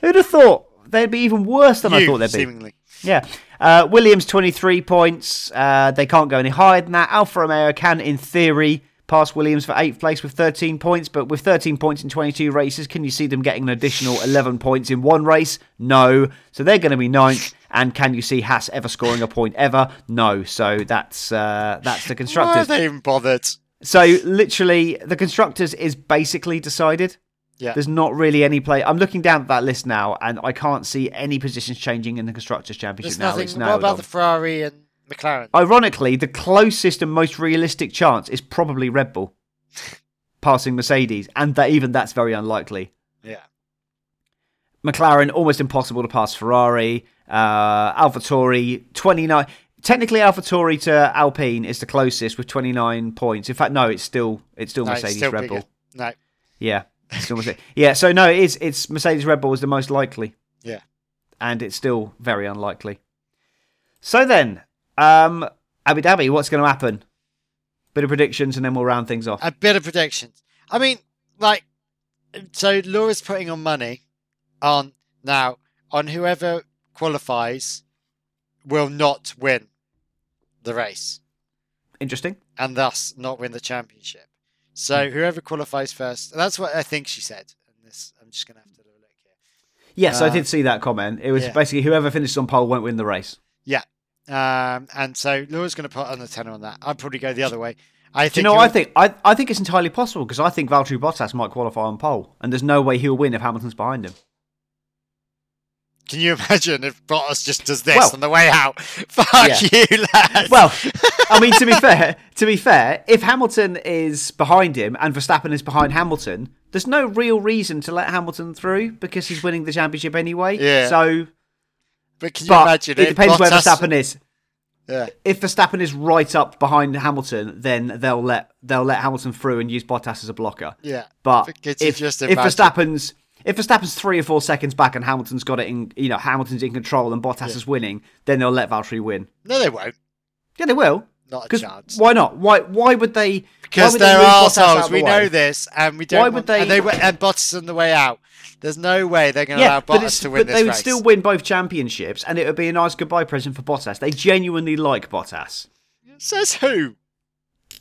A: Who'd have thought they'd be even worse than I thought they'd be?
B: seemingly.
A: Yeah. Uh, Williams, 23 points. Uh, they can't go any higher than that. Alfa Romeo can, in theory, pass Williams for eighth place with 13 points. But with 13 points in 22 races, can you see them getting an additional 11 points in one race? No. So they're going to be ninth. And can you see Haas ever scoring a point ever? No. So that's uh, that's the constructors.
B: Why are they even bothered?
A: So literally, the constructors is basically decided.
B: Yeah.
A: There's not really any play. I'm looking down at that list now, and I can't see any positions changing in the constructors' championship
B: There's
A: now.
B: nothing.
A: It's
B: What about
A: on.
B: the Ferrari and McLaren?
A: Ironically, the closest and most realistic chance is probably Red Bull passing Mercedes, and that even that's very unlikely.
B: Yeah.
A: McLaren almost impossible to pass Ferrari. Uh, AlphaTauri 29. Technically, AlphaTauri to Alpine is the closest with 29 points. In fact, no, it's still it's still
B: No, it's
A: Mercedes
B: still
A: Red
B: bigger.
A: Bull.
B: No.
A: Yeah, it's still Mercedes. yeah. So no, it is it's Mercedes Red Bull is the most likely.
B: Yeah.
A: and it's still very unlikely. So then, um, Abu Dhabi, what's going to happen? Bit of predictions, and then we'll round things off.
B: A bit of predictions. I mean, like, so Laura's putting on money on now on whoever qualifies will not win the race
A: Interesting.
B: and thus not win the championship. So whoever qualifies first, that's what I think she said. And this, I'm just gonna have to have a look here.
A: Yes, I did see that comment. It was
B: yeah.
A: basically whoever finishes on pole won't win the race.
B: Yeah, um, and so Laura's going to put on the tenner on that. I'd probably go the other way. I
A: Do you know I think? I, I think it's entirely possible because I think Valtteri Bottas might qualify on pole, and there's no way he'll win if Hamilton's behind him.
B: Can you imagine if Bottas just does this
A: Well-
B: on the way out? Fuck
A: Yeah.
B: you, lads.
A: Well, I mean, to be fair, to be fair, if Hamilton is behind him and Verstappen is behind Hamilton, there's no real reason to let Hamilton through because he's winning the championship anyway.
B: Yeah.
A: So,
B: but can you
A: but
B: imagine
A: it
B: if
A: depends where Verstappen is.
B: Yeah.
A: If Verstappen is right up behind Hamilton, then they'll let they'll let Hamilton through and use Bottas as a blocker.
B: Yeah.
A: But if
B: just
A: if? Verstappen's if Verstappen's three or four seconds back and Hamilton's got it in, you know, Hamilton's in control and Bottas is winning, then they'll let Valtteri win.
B: No, they won't.
A: Yeah, they will.
B: Not a chance.
A: why not? Why why would they?
B: Because
A: would they
B: they're
A: move Bottas out
B: arseholes.
A: of the
B: We
A: way?
B: know this, and we don't.
A: Why would they-
B: And, they and Bottas on the way out. There's no way they're going to
A: Yeah,
B: allow Bottas to win
A: but
B: this
A: they would
B: race.
A: still win both championships, and it would be a nice goodbye present for Bottas. They genuinely like Bottas.
B: Says who?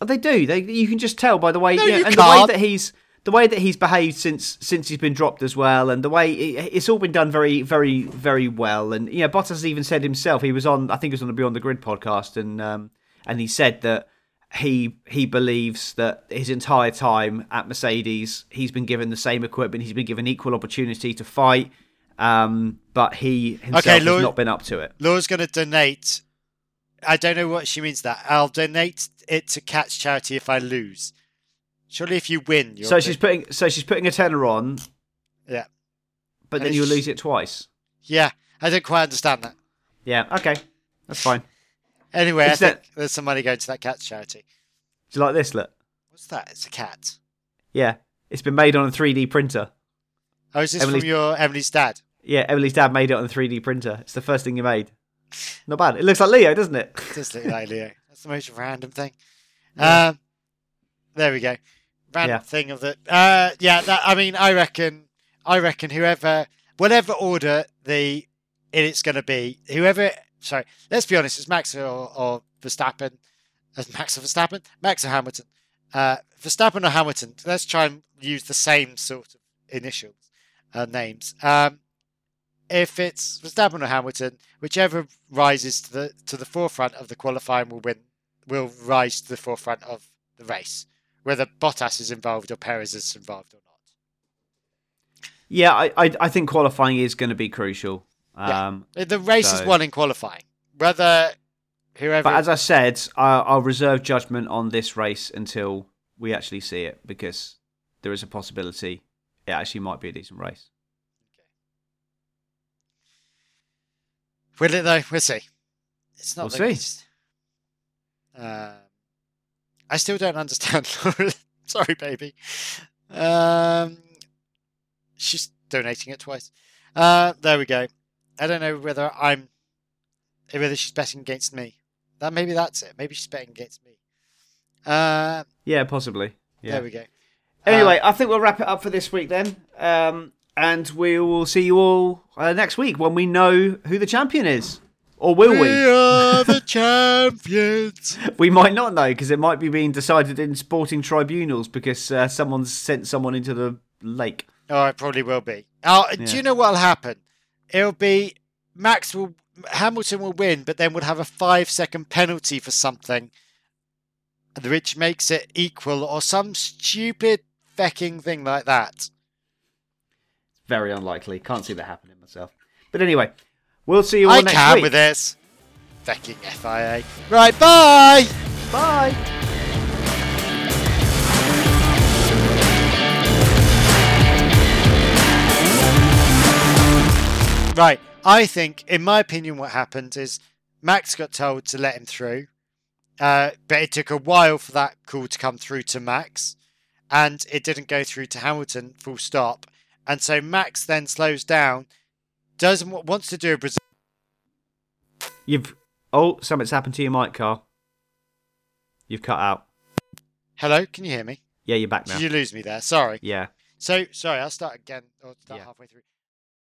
A: They do. They you can just tell by the way
B: No,
A: yeah,
B: you
A: and the way that he's the way that he's behaved since since he's been dropped as well, and the way it, it's all been done very very very well. And you know, Bottas has even said himself he was on I think he was on the Beyond the Grid podcast, and um, and he said that he he believes that his entire time at Mercedes he's been given the same equipment, he's been given equal opportunity to fight, um, but he himself
B: Okay,
A: has not been up to it.
B: Laura's going to donate. I don't know what she means that. I'll donate it to Catch Charity if I lose. Surely, if you win,
A: So she's putting so she's putting a tenner on,
B: yeah,
A: but
B: And
A: then you lose it twice.
B: yeah. I don't quite understand that.
A: Yeah, okay, that's fine.
B: Anyway, I
A: that-
B: think there's some money going to that cat's charity.
A: Do you like this? Look.
B: What's that? It's a cat.
A: Yeah. It's been made on a 3D printer.
B: Oh, is this
A: Emily's-
B: from your Emily's dad?
A: Yeah, Emily's dad made it on a 3D printer. It's the first thing you made. Not bad. It looks like Leo, doesn't it?
B: It does look like Leo. That's the most random thing. Um, there we go. Random
A: Yeah.
B: thing of the. Uh, yeah, that. I mean, I reckon. I reckon whoever, whatever order the it's going to be, whoever. Sorry, let's be honest. It's Max or, or Verstappen. As Max or Verstappen, Max or Hamilton. Uh, Verstappen or Hamilton. Let's try and use the same sort of initials, uh, names. Um, if it's Verstappen or Hamilton, whichever rises to the to the forefront of the qualifying will win. Will rise to the forefront of the race, whether Bottas is involved or Perez is involved or not.
A: Yeah, I, I, I think qualifying is going to be crucial.
B: Yeah.
A: Um,
B: The race is won in qualifying. Whether whoever
A: But as I said, I, I'll reserve judgment on this race until we actually see it because there is a possibility it actually might be a decent race.
B: will it though, we'll see. It's not
A: We'll
B: the
A: see.
B: least. Um, I still don't understand. Sorry, baby. Um, she's donating it twice. Uh, there we go. I don't know whether I'm whether she's betting against me. That maybe that's it. Maybe she's betting against me. Uh,
A: Yeah, possibly. Yeah.
B: There we go.
A: Anyway, I think we'll wrap it up for this week then. Um, and we will see you all uh, next week when we know who the champion is. Or will
B: we
A: we?
B: are the champions.
A: We might not know because it might be being decided in sporting tribunals because uh, someone's sent someone into the lake.
B: Oh, it probably will be. Oh,
A: Yeah.
B: do you know what'll happen? It'll be Max will Hamilton will win, but then would have a five second penalty for something, which makes it equal or some stupid fecking thing like that.
A: Very unlikely. Can't see that happening myself. But anyway, we'll see you all
B: I
A: next
B: can
A: week.
B: with this. Fecking FIA. Right, bye.
A: Bye.
B: Right. I think, in my opinion, what happened is Max got told to let him through, uh, but it took a while for that call to come through to Max, and it didn't go through to Hamilton. Full stop. And so Max then slows down, doesn't wa- wants to do a Brazil.
A: You've oh, something's happened to your mic, Karl. You've cut out.
B: Hello, can you hear me?
A: Yeah, you're back now.
B: Did you lose me there? Sorry.
A: Yeah.
B: So sorry, I'll start again or start
A: Yeah.
B: halfway through.